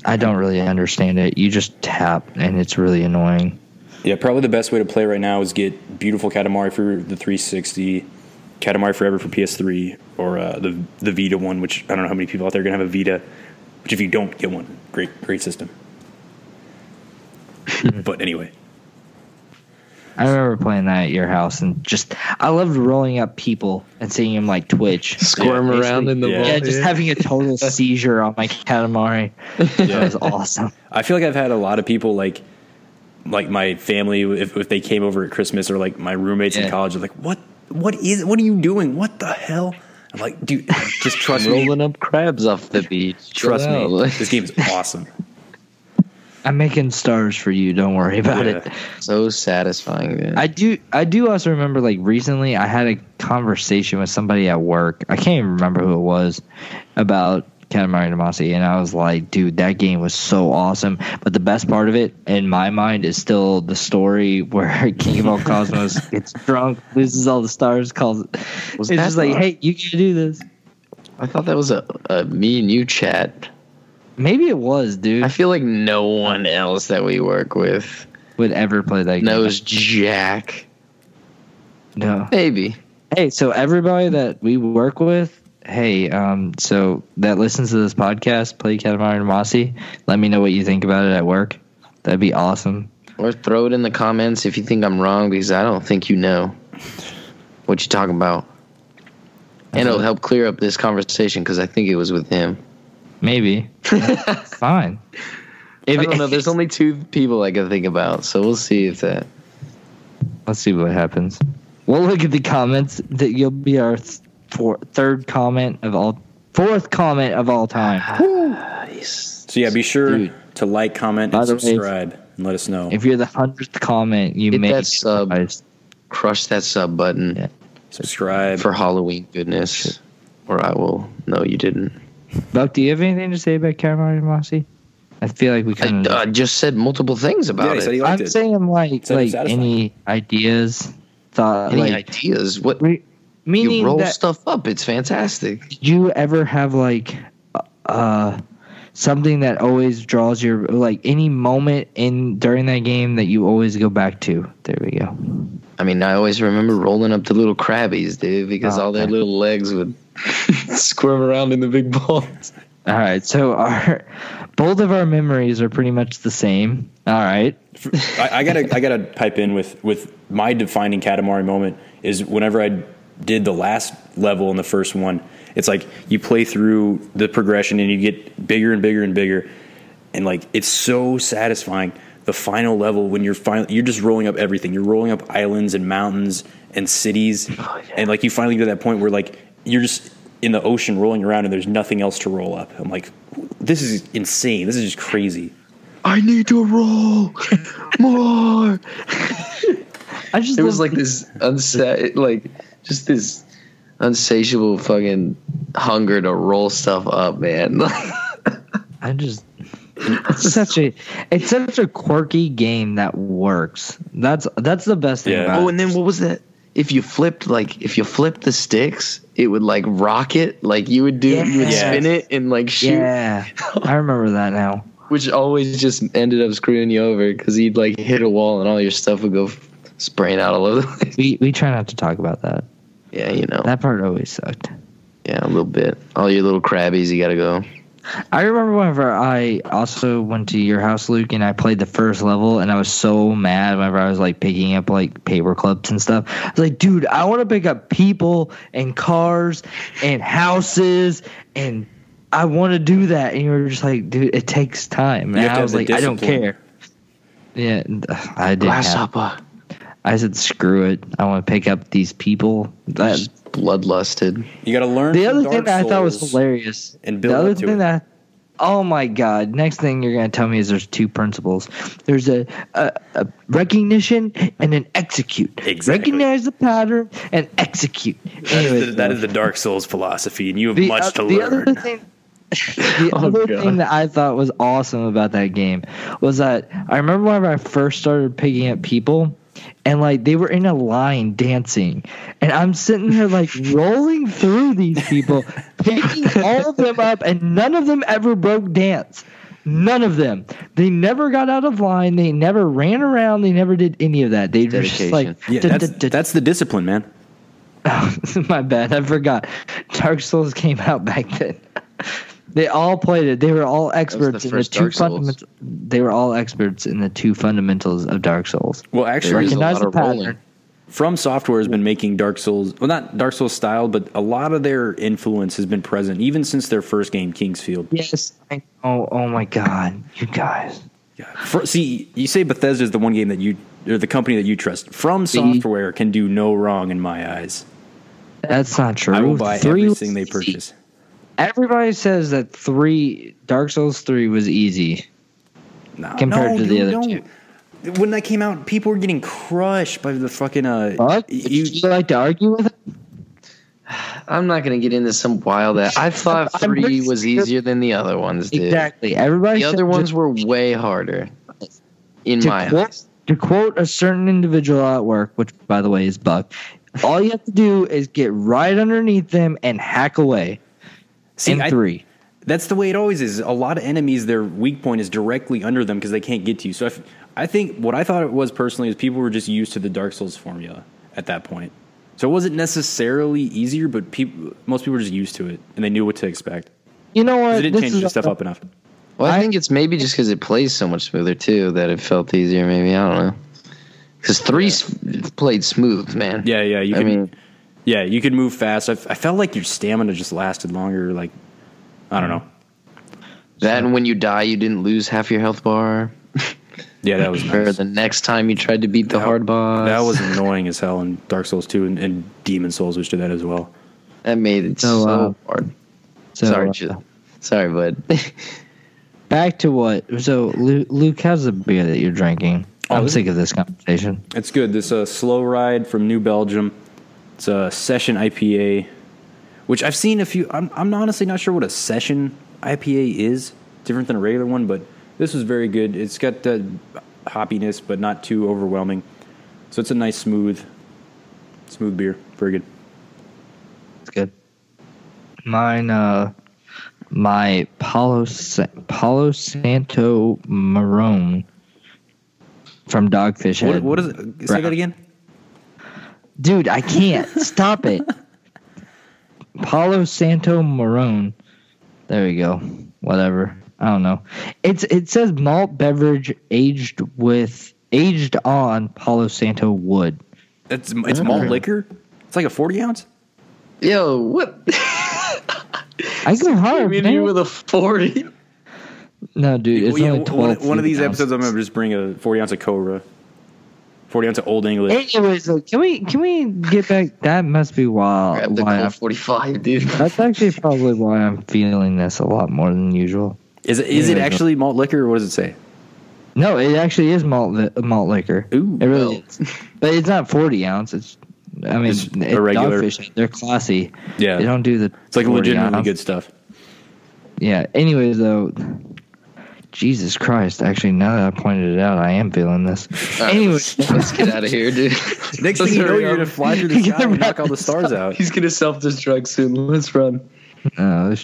I don't really understand it. You just tap, and it's really annoying. Yeah, probably the best way to play right now is get beautiful Katamari for the 360, Katamari Forever for PS3, or uh, the the Vita one, which I don't know how many people out there are gonna have a Vita. Which, if you don't get one, great great system. but anyway, I remember playing that at your house, and just I loved rolling up people and seeing them like twitch, Squirm Yeah, around in the yeah. ball. Yeah, just having a total seizure on my Katamari. That was awesome. I feel like I've had a lot of people like like my family if, if they came over at Christmas or like my roommates in college are like, what what is what are you doing? What the hell? I'm like, dude, just trust me. Rolling up crabs off the beach. Trust Chill me, out. this game is awesome. I'm making stars for you. Don't worry about Yeah. it. so satisfying, dude. I do. I do also remember like recently I had a conversation with somebody at work. I can't even remember who it was about Katamari Damacy, and I was like, "Dude, that game was so awesome." But the best part of it, in my mind, is still the story where King of all Cosmos gets drunk, loses all the stars, calls. Was it's just like, "Hey, you can do this." I thought that was a, a me and you chat. Maybe it was, dude. I feel like no one else that we work with would ever play that game. knows Jack. No. Maybe. Hey, so everybody that we work with, hey, um, so that listens to this podcast, play Katamari Damacy, let me know what you think about it at work. That'd be awesome. Or throw it in the comments if you think I'm wrong because I don't think you know what you're talking about. And it'll help clear up this conversation because I think it was with him. Maybe. Fine. If, I don't know. There's only two people I can think about, so we'll see if that. Let's see what happens. We'll look at the comments. That you'll be our th- four, third comment of all, fourth comment of all time. Ah, nice. So yeah, be sure Dude. to like, comment, By and the way, subscribe, and let us know. If you're the hundredth comment, you Hit may that sub. Crush that sub button Yeah. subscribe. for Halloween goodness, or I will know you didn't. Buck, do you have anything to say about Katamari Damacy? I feel like we I kind of. uh, just said multiple things yeah, about he said he it. liked I'm it. saying like Sounded like satisfying. any ideas, thought Any like ideas? What re- meaning you roll that stuff up? It's fantastic. did you ever have like uh something that always draws your like any moment in during that game that you always go back to. There we go. I mean, I always remember rolling up to little crabbies, dude, because Oh, all their okay. little legs would squirm around in the big balls. All right, so our both of our memories are pretty much the same. All right, I, I gotta I gotta pipe in with with my defining Katamari moment is whenever I did the last level in the first one. It's like you play through the progression and you get bigger and bigger and bigger, and like it's so satisfying. The final level when you're finally you're just rolling up everything. You're rolling up islands and mountains and cities, oh, and like you finally get to that point where like you're just in the ocean rolling around and there's nothing else to roll up. I'm like, this is insane. This is just crazy. I need to roll more. I just It was like this unsa- like just this unsatiable fucking hunger to roll stuff up, man. I just it's such a it's such a quirky game that works. That's that's the best thing Yeah. about oh, and then what was that? If you flipped like if you flipped the sticks, it would like rocket, like you would do you would spin it and like shoot, Yeah, I remember that now. which always just ended up screwing you over because you'd like hit a wall and all your stuff would go spraying out all over the place. We we try not to talk about that. Yeah, you know. That part always sucked. Yeah, a little bit. All your little crabbies, you gotta go. I remember whenever I also went to your house, Luke, and I played the first level, and I was so mad whenever I was like picking up like paper clips and stuff. I was like, dude, I want to pick up people and cars and houses, and I want to do that. And you were just like, dude, it takes time. And I was like, I don't care. Yeah, I didn't. Have, Grasshopper. I said, screw it. I want to pick up these people. That, Just bloodlusted. You got to learn. the from other Dark thing that I thought was hilarious. and build the other up to thing it. that oh my god next thing you're going to tell me is there's two principles there's a, a, a recognition and an execute Exactly. recognize the pattern and execute That is, Anyways, the, that though, is the Dark Souls philosophy, and you have the, much oth- to the learn. other thing the Oh, other God. thing that I thought was awesome about that game was that I remember whenever I first started picking up people and like they were in a line dancing and I'm sitting there like rolling through these people picking all of them up and none of them ever broke dance none of them they never got out of line they never ran around they never did any of that they were just like yeah, that's, that's the discipline, man. my bad. I forgot. Dark Souls came out back then. They all played it. They were all experts in the two fundamentals. They were all experts in the two fundamentals of Dark Souls. Well, actually, is a Recognize lot the of rolling. pattern. From Software has been making Dark Souls, well, not Dark Souls style, but a lot of their influence has been present even since their first game, King's Field. Yes. I, oh, oh my God, you guys. For, see, you say Bethesda is the one game that you, or the company that you trust. From Software can do no wrong in my eyes. That's not true. I will buy Three everything they easy. purchase. Everybody says that three Dark Souls three was easy. Nah, Compared no, to the other don't. When that came out, people were getting crushed by the fucking. Uh, What? you, you like to argue with it? I'm not gonna get into some wild. That I thought three was easier than the other ones did. Exactly. Everybody. The other ones just- were way harder. In to my quote, eyes. to quote a certain individual at work, which by the way is Buck, all you have to do is get right underneath them and hack away. See, in I- three. That's the way it always is. A lot of enemies, their weak point is directly under them because they can't get to you. So if, I think what I thought it was personally is people were just used to the Dark Souls formula at that point. So it wasn't necessarily easier, but people, most people were just used to it and they knew what to expect. You know what? They didn't This change is the stuff up enough. Well, I, I- think it's maybe just because it plays so much smoother too that it felt easier. Maybe I don't know. Because three s played smooth, man. Yeah, yeah. You I could, mean, yeah, you could move fast. I felt like your stamina just lasted longer. Like, I don't know. that and when you die, you didn't lose half your health bar. Yeah, that was Or nice. the next time you tried to beat the That- hard boss, That was annoying as hell in Dark Souls 2 and, and Demon's Souls, which did that as well. that made it So, so, uh, hard. So, sorry, uh, sorry, bud. back to what? So Luke, Luke, how's the beer that you're drinking? Oh, I'm sick of this conversation. It's good. This uh, slow ride from New Belgium. It's a session IPA, which I've seen a few. I'm, I'm honestly not sure what a session IPA is. Different than a regular one, but this was very good. It's got the hoppiness, but not too overwhelming. So it's a nice, smooth, smooth beer. Very good. It's good. Mine, uh, my Palo Palo Santo Marron from Dogfish What, Head. what is it? Say that again. Dude, I can't. Stop it. Palo Santo Marron. There we go. Whatever. I don't know. It's it says malt beverage aged with aged on Palo Santo wood. It's it's malt mm. liquor. It's like a forty ounce. Yo, what? I go hard. Came in man. here with a forty. no, dude, it's Well, yeah, only one, twelve. one of these ounces. episodes, I'm gonna just bring a forty ounce of Cobra, forty ounce of Old English. Anyways, uh, can we can we get back? That must be why Grab the why Colt I'm, forty-five, dude. that's actually probably why I'm feeling this a lot more than usual. Is it is it Yeah. actually malt liquor or what does it say? No, it actually is malt li- malt liquor. Ooh, it really well. is. But it's not forty ounce. It's I mean, It's it's a regular- Dogfish, they're classy. Yeah, They don't do the. it's like 40 legitimately ounce. good stuff. Yeah. Anyways, though, Jesus Christ! Actually, now that I pointed it out, I am feeling this. All right, Anyways, let's, let's get out of here, dude. Next Let's thing you know, you're gonna fly through the sky and knock all the this stars out. He's gonna self-destruct soon. Let's run. Uh,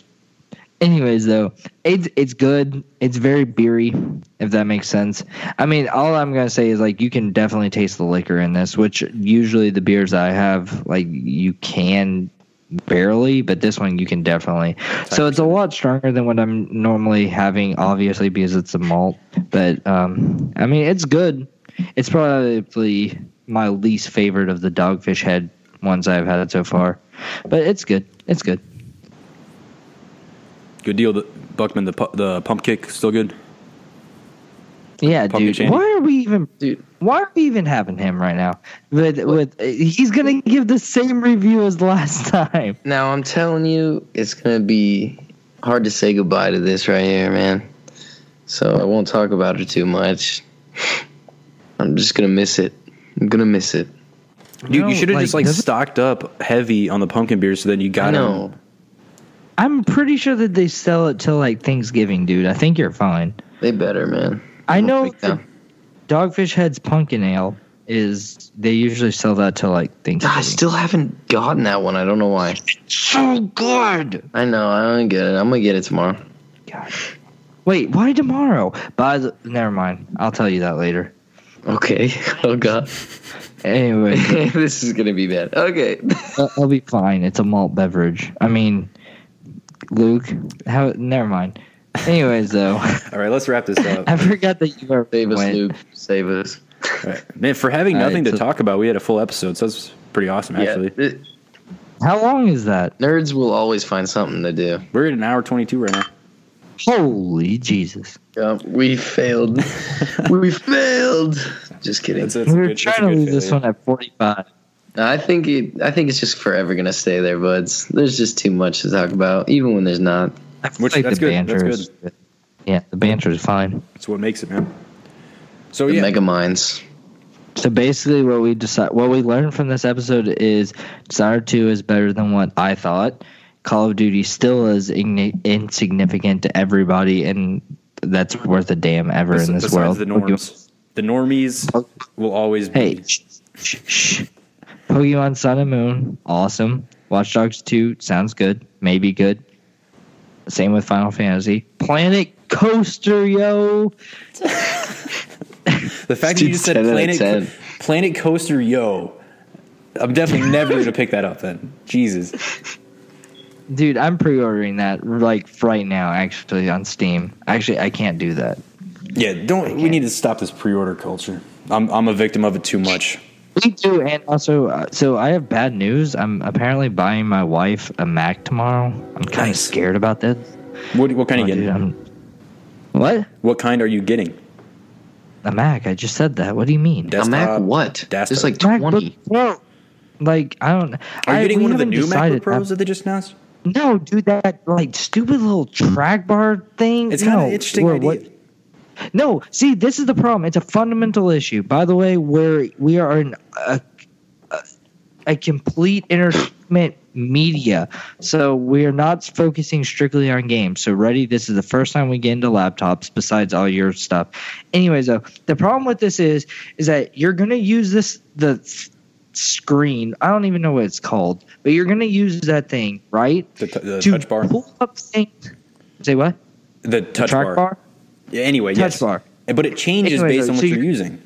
anyways, though, it's it's good. It's very beery, if that makes sense. I mean, all I'm gonna say is like you can definitely taste the liquor in this, which usually the beers I have, like you can barely, but this one you can definitely. So it's a lot stronger than what I'm normally having, obviously because it's a malt. But um, I mean, it's good. It's probably my least favorite of the Dogfish Head ones I've had so far, but it's good. It's good. Good deal, the, Buckman. The pu- the pump kick still good. Yeah, Pumpkin dude. Shandy. Why are we even, Dude. Why are we even having him right now? With with he's gonna give the same review as last time. Now I'm telling you, it's gonna be hard to say goodbye to this right here, man. So I won't talk about it too much. I'm just gonna miss it. I'm gonna miss it. You, you should have just like stocked up heavy on the pumpkin beer, so then you got know. them. I'm pretty sure that they sell it till like Thanksgiving, dude. I think you're fine. They better, man. I know. Dogfish Head's pumpkin ale is they usually sell that to like Thanksgiving. I still haven't gotten that one. I don't know why. It's so good. I know. I don't get it. I'm gonna get it tomorrow. God. Wait, why tomorrow? By the never mind. I'll tell you that later. Okay. Oh god. Anyway, this is gonna be bad. Okay. I'll I'll be fine. It's a malt beverage. I mean, Luke, how? Never mind. Anyways, though, All right, let's wrap this up. I forgot that you are Save us, went. Luke. Save us. All right. Man, for having All right, nothing to so- talk about, we had a full episode, so that's pretty awesome. Actually, Yeah. it- How long is that? nerds will always find something to do. we're at an hour twenty-two right now. Holy Jesus! Yeah, we failed. we failed. Just kidding. That's, that's we were good- trying to good leave this one at forty-five. I think it. I think it's just forever gonna stay there, buds. There's just too much to talk about, even when there's not. I feel Which- like that's the good, banter. Yeah, the banter is fine. That's what makes it, man. So The yeah, Mega Minds. So basically, what we decide, what we learned from this episode is Dishonored Two is better than what I thought. Call of Duty still is igni- insignificant to everybody, and that's worth a damn ever bes- in this world. the norms, the normies oh. will always be. Hey, shh, shh, shh. Pokemon Sun and Moon, awesome. Watch Dogs 2, sounds good. Maybe good. Same with Final Fantasy. Planet Coaster, yo. The fact that you just said 10 out of Planet Planet Coaster Yo, I'm definitely never going to pick that up. Then Jesus, Dude, I'm pre ordering that like right now, actually, on Steam. Actually, I can't do that. yeah, don't. We need to stop this pre-order culture. I'm I'm a victim of it too much. Me too, and also, uh, so I have bad news. I'm apparently buying my wife a Mac tomorrow. I'm kind of Nice. scared about this. What what kind Oh, are you getting? I'm- what? What kind are you getting? A Mac? I just said that. What do you mean? Desktop, a Mac what? desktop. There's like MacBook 20. Pro. Like I don't. Are I, you getting one of the new decided MacBook Pros that. that they just announced? No, dude, that like stupid little track bar thing. It's kind of no, interesting or idea. what- No, see, this is the problem. It's a fundamental issue. By the way, where we are in a, a, a complete entertainment media, so we are not focusing strictly on games. So, ready? This is the first time we get into laptops, besides all your stuff. Anyways, though, the problem with this is, is that you're gonna use this the screen. I don't even know what it's called, but you're gonna use that thing, right? The, t- the to touch bar. pull up things Say what? The touch Track bar. bar? Anyway, Touch yes. bar. But it changes based so on what you- you're using.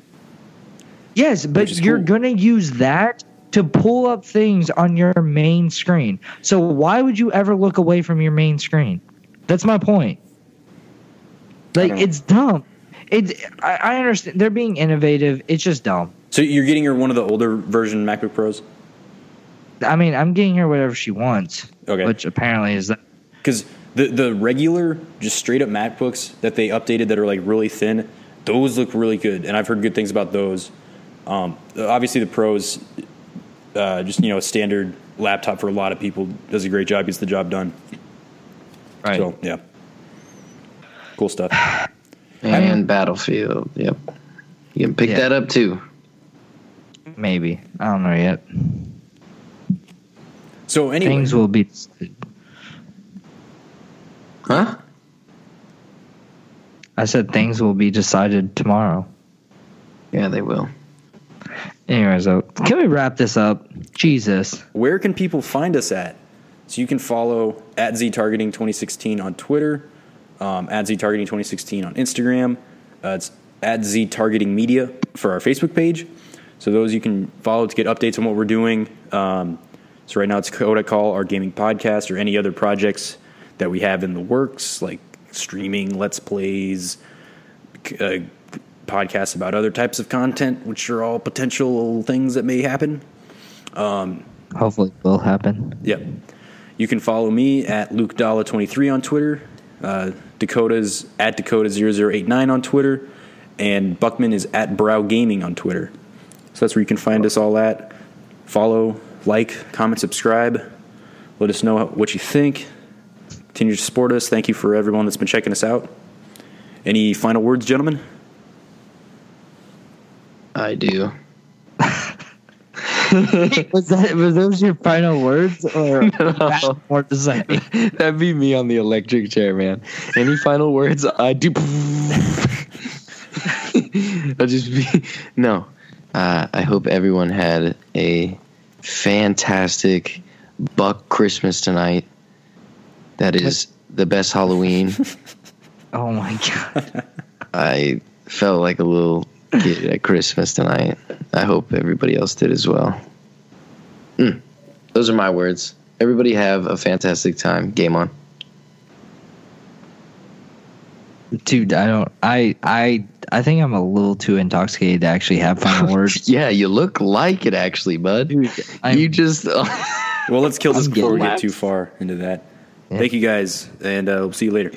Yes, but you're cool. gonna use that to pull up things on your main screen. So why would you ever look away from your main screen? That's my point. Like it's dumb. It's I, I understand they're being innovative. It's just dumb. So you're getting her one of the older version MacBook Pros? I mean, I'm getting her whatever she wants. Okay. Which apparently is that. Because the the regular, just straight up MacBooks that they updated that are like really thin, those look really good, and I've heard good things about those. Um, obviously, the Pros, uh, just you know, a standard laptop for a lot of people does a great job, gets the job done. Right. So yeah, cool stuff. And Battlefield. Yep. You can pick Yeah. that up too. Maybe I don't know yet. So anyway, Things will be. Huh? I said things will be decided tomorrow. Yeah, they will. Anyways, though, can we wrap this up? Jesus. where can people find us at? So you can follow at Z Targeting 2016 on Twitter, um, at Z Targeting 2016 on Instagram. Uh, it's at Z Targeting Media for our Facebook page. So those you can follow to get updates on what we're doing. Um, so right now it's Coda Call, our gaming podcast, or any other projects that we have in the works, like streaming, let's plays, uh, podcasts about other types of content, which are all potential things that may happen. Hopefully, it will happen. Yep. You can follow me at Luke Dalla23 on Twitter. Uh, Dakota's at Dakota0089 on Twitter. And Buckman is at Brow Gaming on Twitter. So that's where you can find us all at. Follow, like, comment, subscribe. Let us know what you think. Continue to support us. Thank you for everyone that's been checking us out. Any final words, gentlemen? I do. was that was those your final words or no. more to say? That'd be me on the electric chair, man. Any final words? I do. I'll just be no. Uh, I hope everyone had a fantastic buck Christmas tonight. That is the best Halloween. Oh my god! I felt like a little kid at Christmas tonight. I hope everybody else did as well. Mm. Those are my words. Everybody have a fantastic time. Game on. Dude, I don't. I I I think I'm a little too intoxicated to actually have final words. Yeah, you look like it actually, bud. Dude, you just Well, let's kill this I'm before we get too far into that. Thank you guys, and uh, we'll see you later.